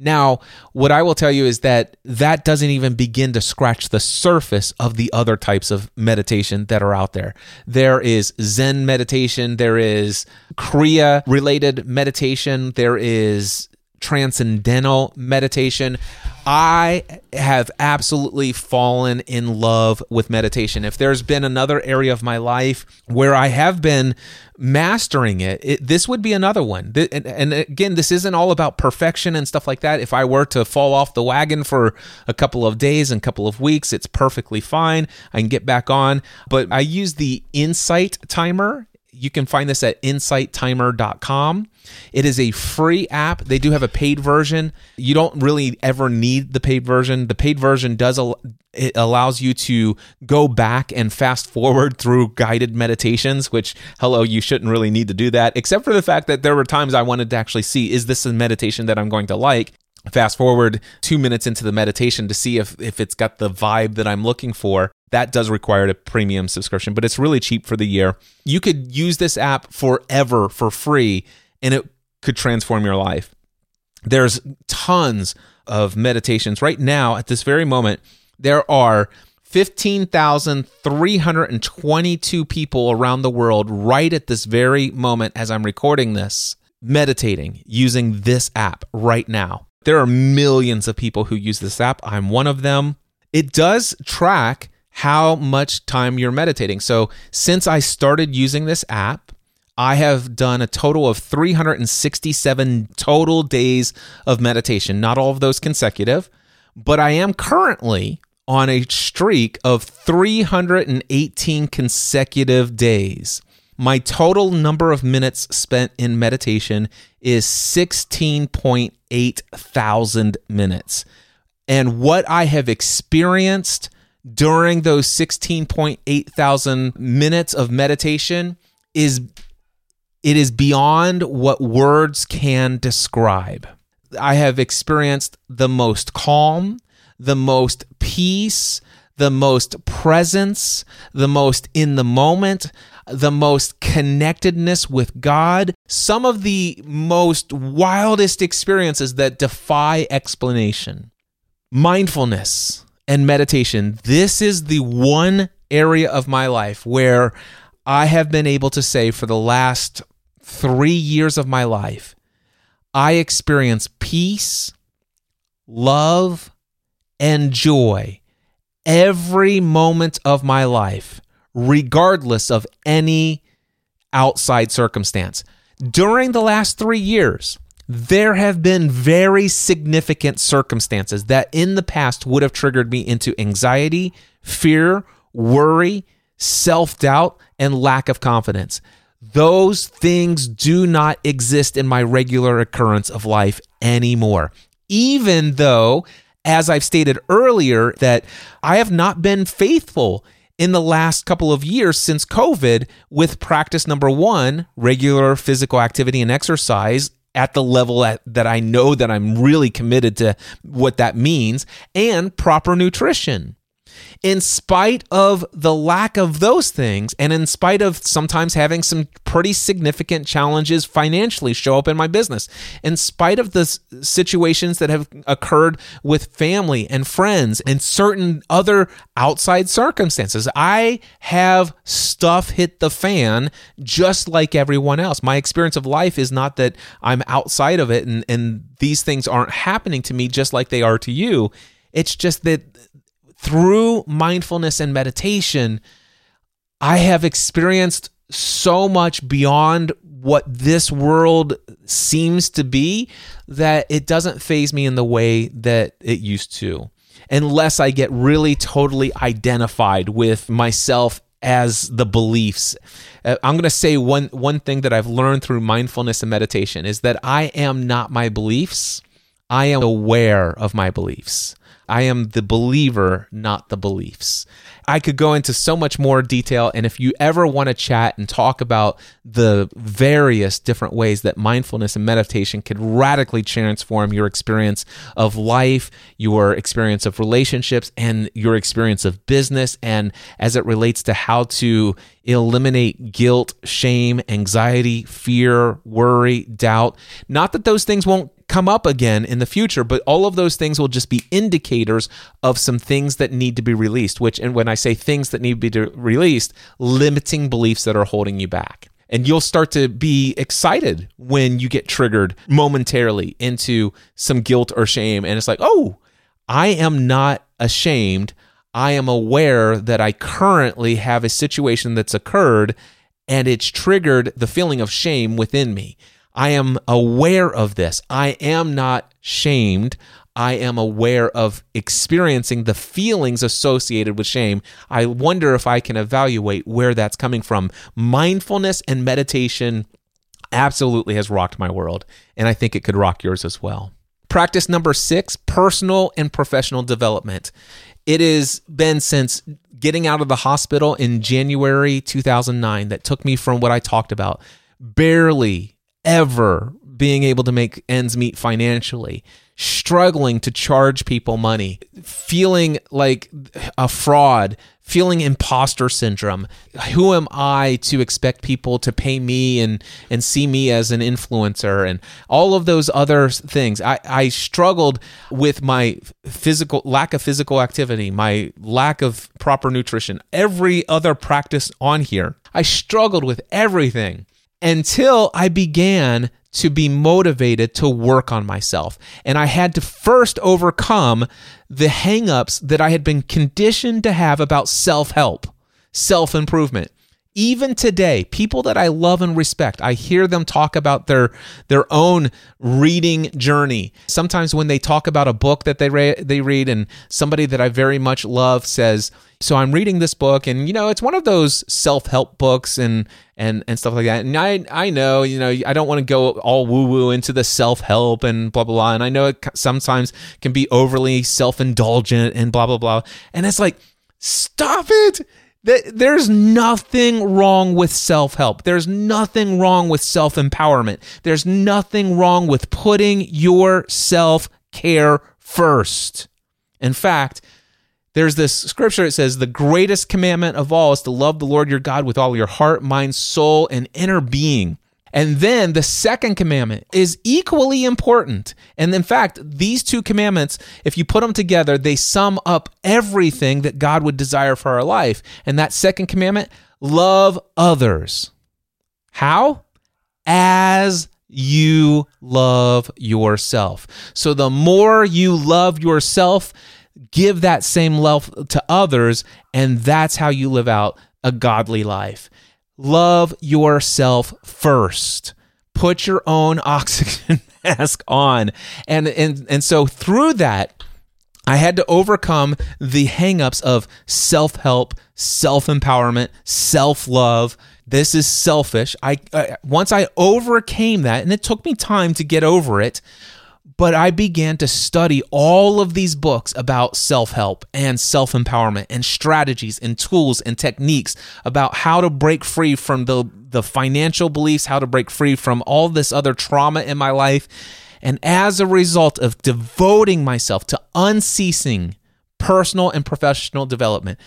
Now, what I will tell you is that that doesn't even begin to scratch the surface of the other types of meditation that are out there. There is Zen meditation, there is Kriya related meditation, there is transcendental meditation. I have absolutely fallen in love with meditation. If there's been another area of my life where I have been mastering it, it this would be another one. And, and again, this isn't all about perfection and stuff like that. If I were to fall off the wagon for a couple of days and couple of weeks, it's perfectly fine. I can get back on. But I use the insight timer you can find this at insighttimer.com. It is a free app. They do have a paid version. You don't really ever need the paid version. The paid version does it allows you to go back and fast forward through guided meditations, which hello, you shouldn't really need to do that except for the fact that there were times I wanted to actually see is this a meditation that I'm going to like? fast forward two minutes into the meditation to see if, if it's got the vibe that I'm looking for. That does require a premium subscription, but it's really cheap for the year. You could use this app forever for free and it could transform your life. There's tons of meditations. Right now, at this very moment, there are 15,322 people around the world right at this very moment as I'm recording this meditating using this app right now. There are millions of people who use this app. I'm one of them. It does track how much time you're meditating. So, since I started using this app, I have done a total of 367 total days of meditation, not all of those consecutive, but I am currently on a streak of 318 consecutive days. My total number of minutes spent in meditation is 16.8 thousand minutes. And what I have experienced during those 16.8 thousand minutes of meditation is it is beyond what words can describe. I have experienced the most calm, the most peace, the most presence, the most in the moment the most connectedness with God, some of the most wildest experiences that defy explanation. Mindfulness and meditation. This is the one area of my life where I have been able to say for the last three years of my life, I experience peace, love, and joy every moment of my life regardless of any outside circumstance. During the last three years, there have been very significant circumstances that in the past would have triggered me into anxiety, fear, worry, self doubt, and lack of confidence. Those things do not exist in my regular occurrence of life anymore. Even though, as I've stated earlier, that I have not been faithful in the last couple of years since COVID with practice number one, regular physical activity and exercise at the level at, that I know that I'm really committed to what that means, and proper nutrition in spite of the lack of those things, and in spite of sometimes having some pretty significant challenges financially show up in my business, in spite of the situations that have occurred with family and friends and certain other outside circumstances, I have stuff hit the fan just like everyone else. My experience of life is not that I'm outside of it and, and these things aren't happening to me just like they are to you. It's just that through mindfulness and meditation, I have experienced so much beyond what this world seems to be that it doesn't faze me in the way that it used to. Unless I get really totally identified with myself as the beliefs. Uh, I'm going to say one one thing that I've learned through mindfulness and meditation is that I am not my beliefs. I am aware of my beliefs. I am the believer, not the beliefs. I could go into so much more detail. And if you ever want to chat and talk about the various different ways that mindfulness and meditation could radically transform your experience of life, your experience of relationships, and your experience of business, and as it relates to how to eliminate guilt, shame, anxiety, fear, worry, doubt, not that those things won't come up again in the future, but all of those things will just be indicators of some things that need to be released, which, and when I say things that need to be released, limiting beliefs that are holding you back. And you'll start to be excited when you get triggered momentarily into some guilt or shame. And it's like, oh, I am not ashamed. I am aware that I currently have a situation that's occurred and it's triggered the feeling of shame within me. I am aware of this. I am not shamed. I am aware of experiencing the feelings associated with shame. I wonder if I can evaluate where that's coming from. Mindfulness and meditation absolutely has rocked my world, and I think it could rock yours as well. Practice number six personal and professional development. It has been since getting out of the hospital in January 2009 that took me from what I talked about barely ever being able to make ends meet financially, struggling to charge people money, feeling like a fraud, feeling imposter syndrome. Who am I to expect people to pay me and and see me as an influencer and all of those other things? I, I struggled with my physical lack of physical activity, my lack of proper nutrition, every other practice on here. I struggled with everything until I began to be motivated to work on myself. And I had to first overcome the hangups that I had been conditioned to have about self help, self improvement. Even today, people that I love and respect, I hear them talk about their their own reading journey. Sometimes when they talk about a book that they re- they read and somebody that I very much love says, so I'm reading this book, and you know, it's one of those self help books and and and stuff like that. And I I know you know I don't want to go all woo woo into the self help and blah blah blah. And I know it sometimes can be overly self indulgent and blah blah blah. And it's like, stop it. There's nothing wrong with self help. There's nothing wrong with self empowerment. There's nothing wrong with putting your self care first. In fact, there's this scripture that says the greatest commandment of all is to love the Lord your God with all your heart, mind, soul, and inner being. And then the second commandment is equally important. And in fact, these two commandments, if you put them together, they sum up everything that God would desire for our life. And that second commandment, love others. How? As you love yourself. So the more you love yourself, give that same love to others, and that's how you live out a godly life. Love yourself first. Put your own <laughs> oxygen mask on. And and and so through that, I had to overcome the hangups of self-help, self-empowerment, self-love. This is selfish. I uh, once I overcame that and it took me time to get over it but I began to study all of these books about self help and self empowerment and strategies and tools and techniques about how to break free from the, the financial beliefs, how to break free from all this other trauma in my life. And as a result of devoting myself to unceasing personal and professional development,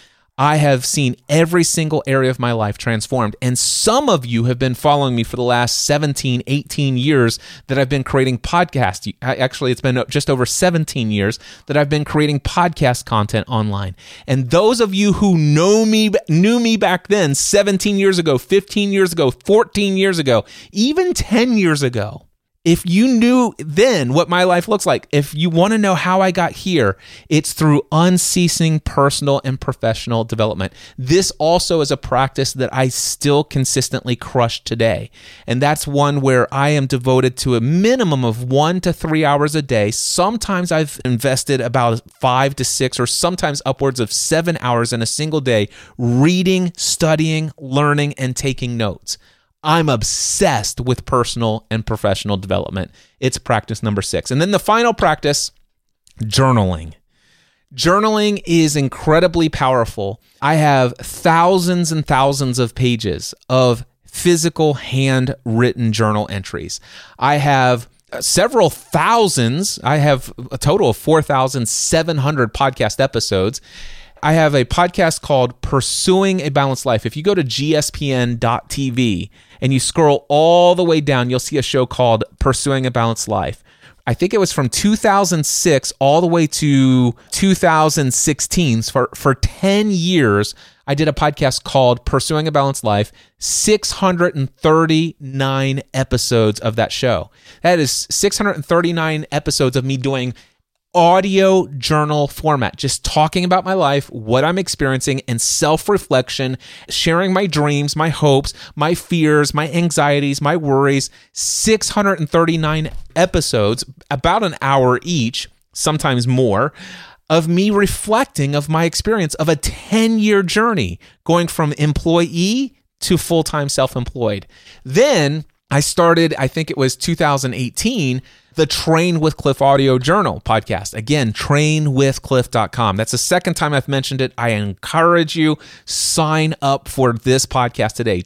I have seen every single area of my life transformed. And some of you have been following me for the last 17, 18 years that I've been creating podcasts. Actually, it's been just over 17 years that I've been creating podcast content online. And those of you who know me, knew me back then, 17 years ago, 15 years ago, 14 years ago, even 10 years ago, if you knew then what my life looks like, if you want to know how I got here, it's through unceasing personal and professional development. This also is a practice that I still consistently crush today. And that's one where I am devoted to a minimum of one to three hours a day. Sometimes I've invested about five to six, or sometimes upwards of seven hours in a single day reading, studying, learning, and taking notes. I'm obsessed with personal and professional development. It's practice number six. And then the final practice journaling. Journaling is incredibly powerful. I have thousands and thousands of pages of physical handwritten journal entries. I have uh, several thousands. I have a total of 4,700 podcast episodes. I have a podcast called Pursuing a Balanced Life. If you go to gspn.tv and you scroll all the way down, you'll see a show called Pursuing a Balanced Life. I think it was from 2006 all the way to 2016. For, for 10 years, I did a podcast called Pursuing a Balanced Life, 639 episodes of that show. That is 639 episodes of me doing audio journal format, just talking about my life, what I'm experiencing, and self reflection, sharing my dreams, my hopes, my fears, my anxieties, my worries. 639 episodes, about an hour each, sometimes more. Of me reflecting of my experience of a 10 year journey going from employee to full time self employed. Then I started, I think it was 2018, the Train with Cliff Audio Journal podcast. Again, trainwithcliff.com. That's the second time I've mentioned it. I encourage you sign up for this podcast today.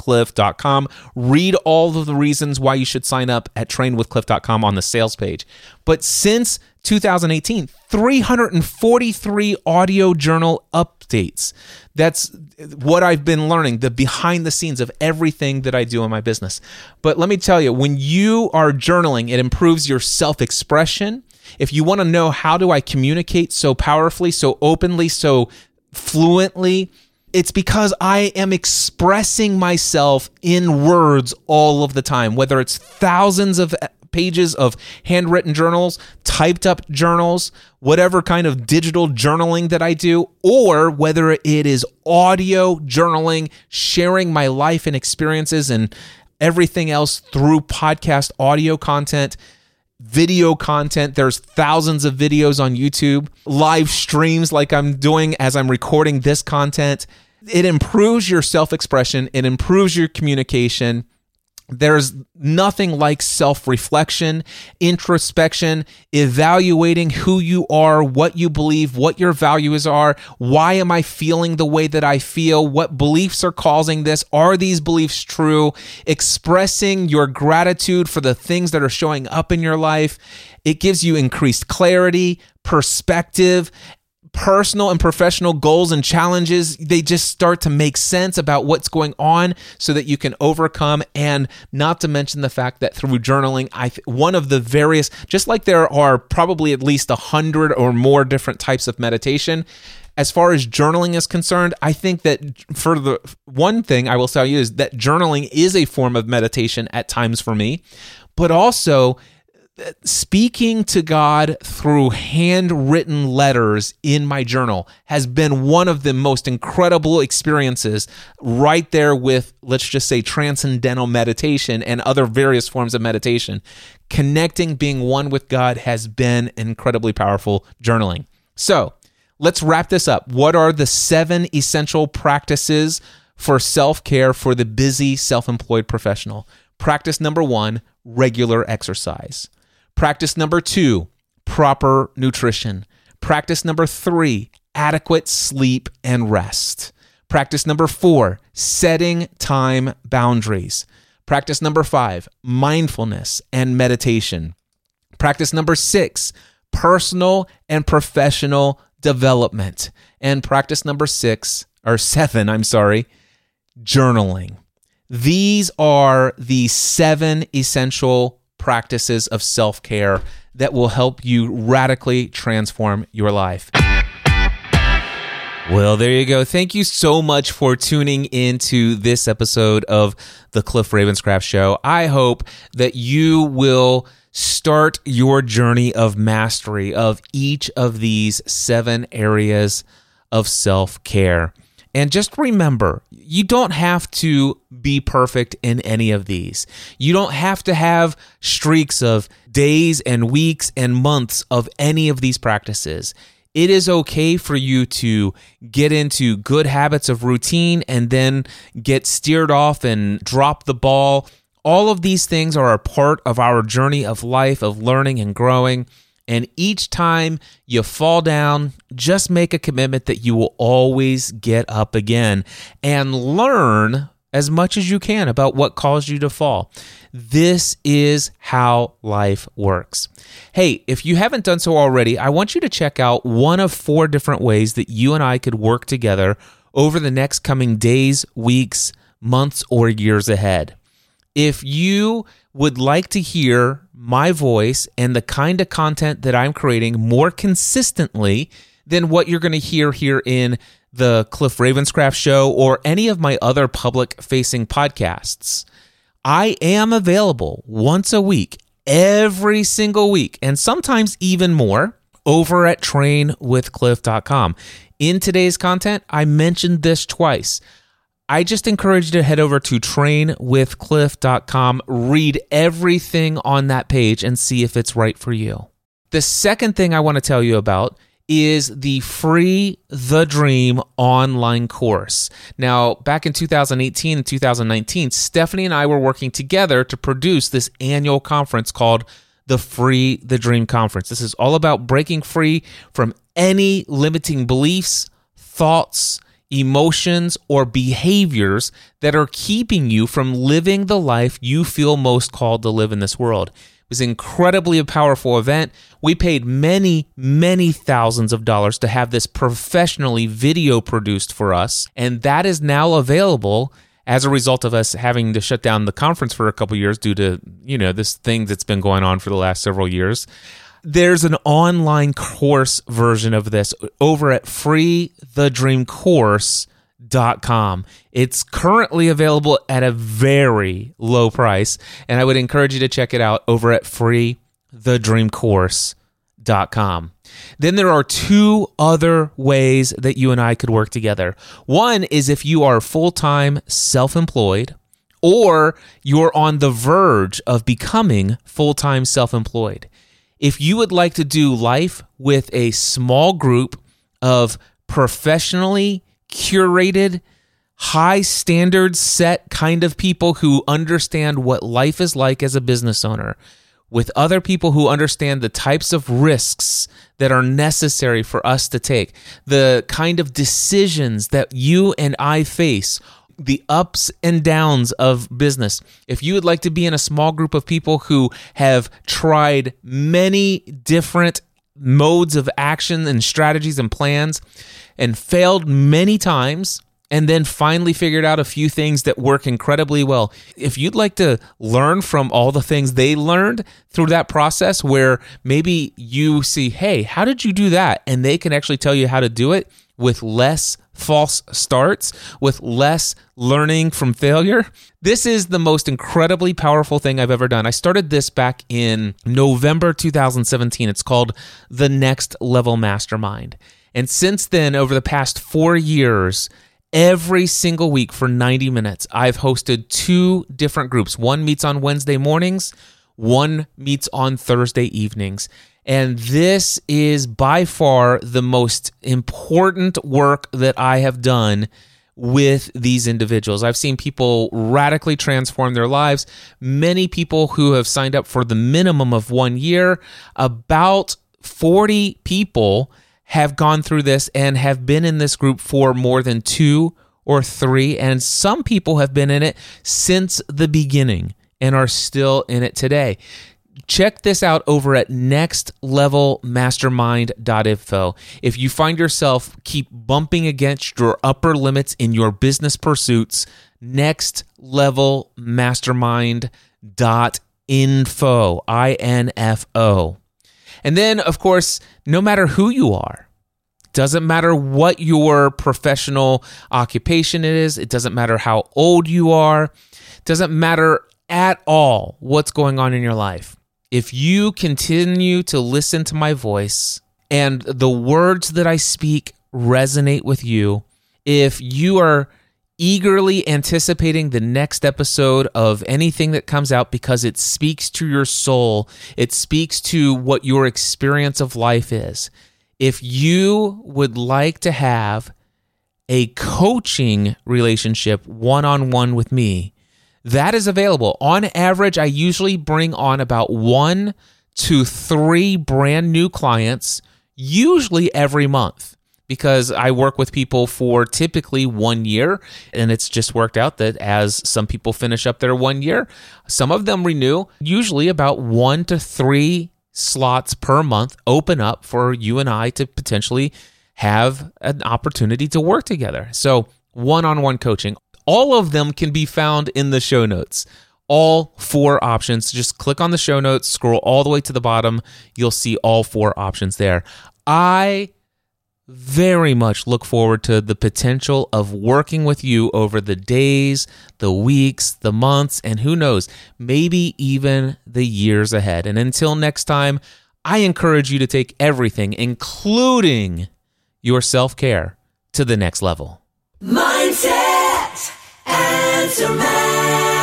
trainwithcliff.com. Read all of the reasons why you should sign up at trainwithcliff.com on the sales page. But since 2018, 343 audio journal updates. That's what I've been learning, the behind the scenes of everything that I do in my business. But let me tell you, when you are journaling, it improves your self expression. If you want to know how do I communicate so powerfully, so openly, so fluently, it's because I am expressing myself in words all of the time, whether it's thousands of pages of handwritten journals, typed up journals, whatever kind of digital journaling that I do, or whether it is audio journaling, sharing my life and experiences and everything else through podcast audio content video content. There's thousands of videos on YouTube, live streams like I'm doing as I'm recording this content. It improves your self expression, it improves your communication, there's nothing like self reflection, introspection, evaluating who you are, what you believe, what your values are. Why am I feeling the way that I feel? What beliefs are causing this? Are these beliefs true? Expressing your gratitude for the things that are showing up in your life. It gives you increased clarity, perspective, personal and professional goals and challenges they just start to make sense about what's going on so that you can overcome. And not to mention the fact that through journaling i one of the various just like there are probably at least a hundred or more different types of meditation as far as journaling is concerned, I think that for the one thing I will tell you is that journaling is a form of meditation at times for me, but also speaking to God through handwritten letters in my journal has been one of the most incredible experiences right there with, let's just say, transcendental meditation and other various forms of meditation. Connecting, being one with God has been incredibly powerful journaling. So let's wrap this up. What are the seven essential practices for self care for the busy self employed professional? Practice number one regular exercise. Practice number two, proper nutrition. Practice number three, adequate sleep and rest. Practice number four, setting time boundaries. Practice number five, mindfulness and meditation. Practice number six, personal and professional development. And practice number six, or seven, I'm sorry, journaling. These are the seven essential practices of self care that will help you radically transform your life. Well, there you go. Thank you so much for tuning into this episode of the Cliff Ravenscraft Show. I hope that you will start your journey of mastery of each of these seven areas of self care. And just remember, you don't have to be perfect in any of these. You don't have to have streaks of days and weeks and months of any of these practices. It is okay for you to get into good habits of routine and then get steered off and drop the ball. All of these things are a part of our journey of life, of learning and growing. And each time you fall down, just make a commitment that you will always get up again and learn as much as you can about what caused you to fall. This is how life works. Hey, if you haven't done so already, I want you to check out one of four different ways that you and I could work together over the next coming days, weeks, months, or years ahead. If you would like to hear my voice and the kind of content that I'm creating more consistently than what you're going to hear here in the Cliff Ravenscraft show or any of my other public facing podcasts, I am available once a week, every single week, and sometimes even more over at trainwithcliff.com. In today's content, I mentioned this twice. I just encourage you to head over to trainwithcliff.com, read everything on that page, and see if it's right for you. The second thing I want to tell you about is the free The Dream online course. Now, back in 2018 and 2019, Stephanie and I were working together to produce this annual conference called the Free the Dream Conference. This is all about breaking free from any limiting beliefs, thoughts, emotions, or behaviors that are keeping you from living the life you feel most called to live in this world It was incredibly a powerful event. We paid many, many thousands of dollars to have this professionally video produced for us, and that is now available as a result of us having to shut down the conference for a couple years due to, you know, this thing that's been going on for the last several years. There's an online course version of this over at Free the Dream Course com. It's currently available at a very low price, and I would encourage you to check it out over at freethedreamcourse.com. Then there are two other ways that you and I could work together. One is if you are full time self employed, or you're on the verge of becoming full time self employed. If you would like to do life with a small group of professionally curated, high standards set kind of people who understand what life is like as a business owner, with other people who understand the types of risks that are necessary for us to take, the kind of decisions that you and I face. The ups and downs of business. If you would like to be in a small group of people who have tried many different modes of action and strategies and plans and failed many times and then finally figured out a few things that work incredibly well. If you'd like to learn from all the things they learned through that process, where maybe you see, hey, how did you do that? And they can actually tell you how to do it with less false starts, with less learning from failure. This is the most incredibly powerful thing I've ever done. I started this back in November 2017. It's called the Next Level Mastermind. And since then, over the past four years, every single week for 90 minutes, I've hosted two different groups. One meets on Wednesday mornings, one meets on Thursday evenings. And this is by far the most important work that I have done with these individuals. I've seen people radically transform their lives. Many people who have signed up for the minimum of one year, about 40 people have gone through this and have been in this group for more than two or three. And some people have been in it since the beginning and are still in it today. Check this out over at nextlevelmastermind.info. If you find yourself keep bumping against your upper limits in your business pursuits, nextlevelmastermind.info, I N F O. And then, of course, no matter who you are, doesn't matter what your professional occupation is, it doesn't matter how old you are, doesn't matter at all what's going on in your life. If you continue to listen to my voice and the words that I speak resonate with you, if you are eagerly anticipating the next episode of anything that comes out because it speaks to your soul. It speaks to what your experience of life is. if you would like to have a coaching relationship one on one with me, that is available. On average, I usually bring on about one to three brand new clients, usually every month because I work with people for typically one year. And it's just worked out that as some people finish up their one year, some of them renew. Usually about one to three slots per month open up for you and I to potentially have an opportunity to work together. So, one on one coaching, all of them can be found in the show notes. All four options. Just click on the show notes, scroll all the way to the bottom. You'll see all four options there. I very much look forward to the potential of working with you over the days, the weeks, the months, and who knows, maybe even the years ahead. And until next time, I encourage you to take everything, including your self care, to the next level. Mindset, answer man.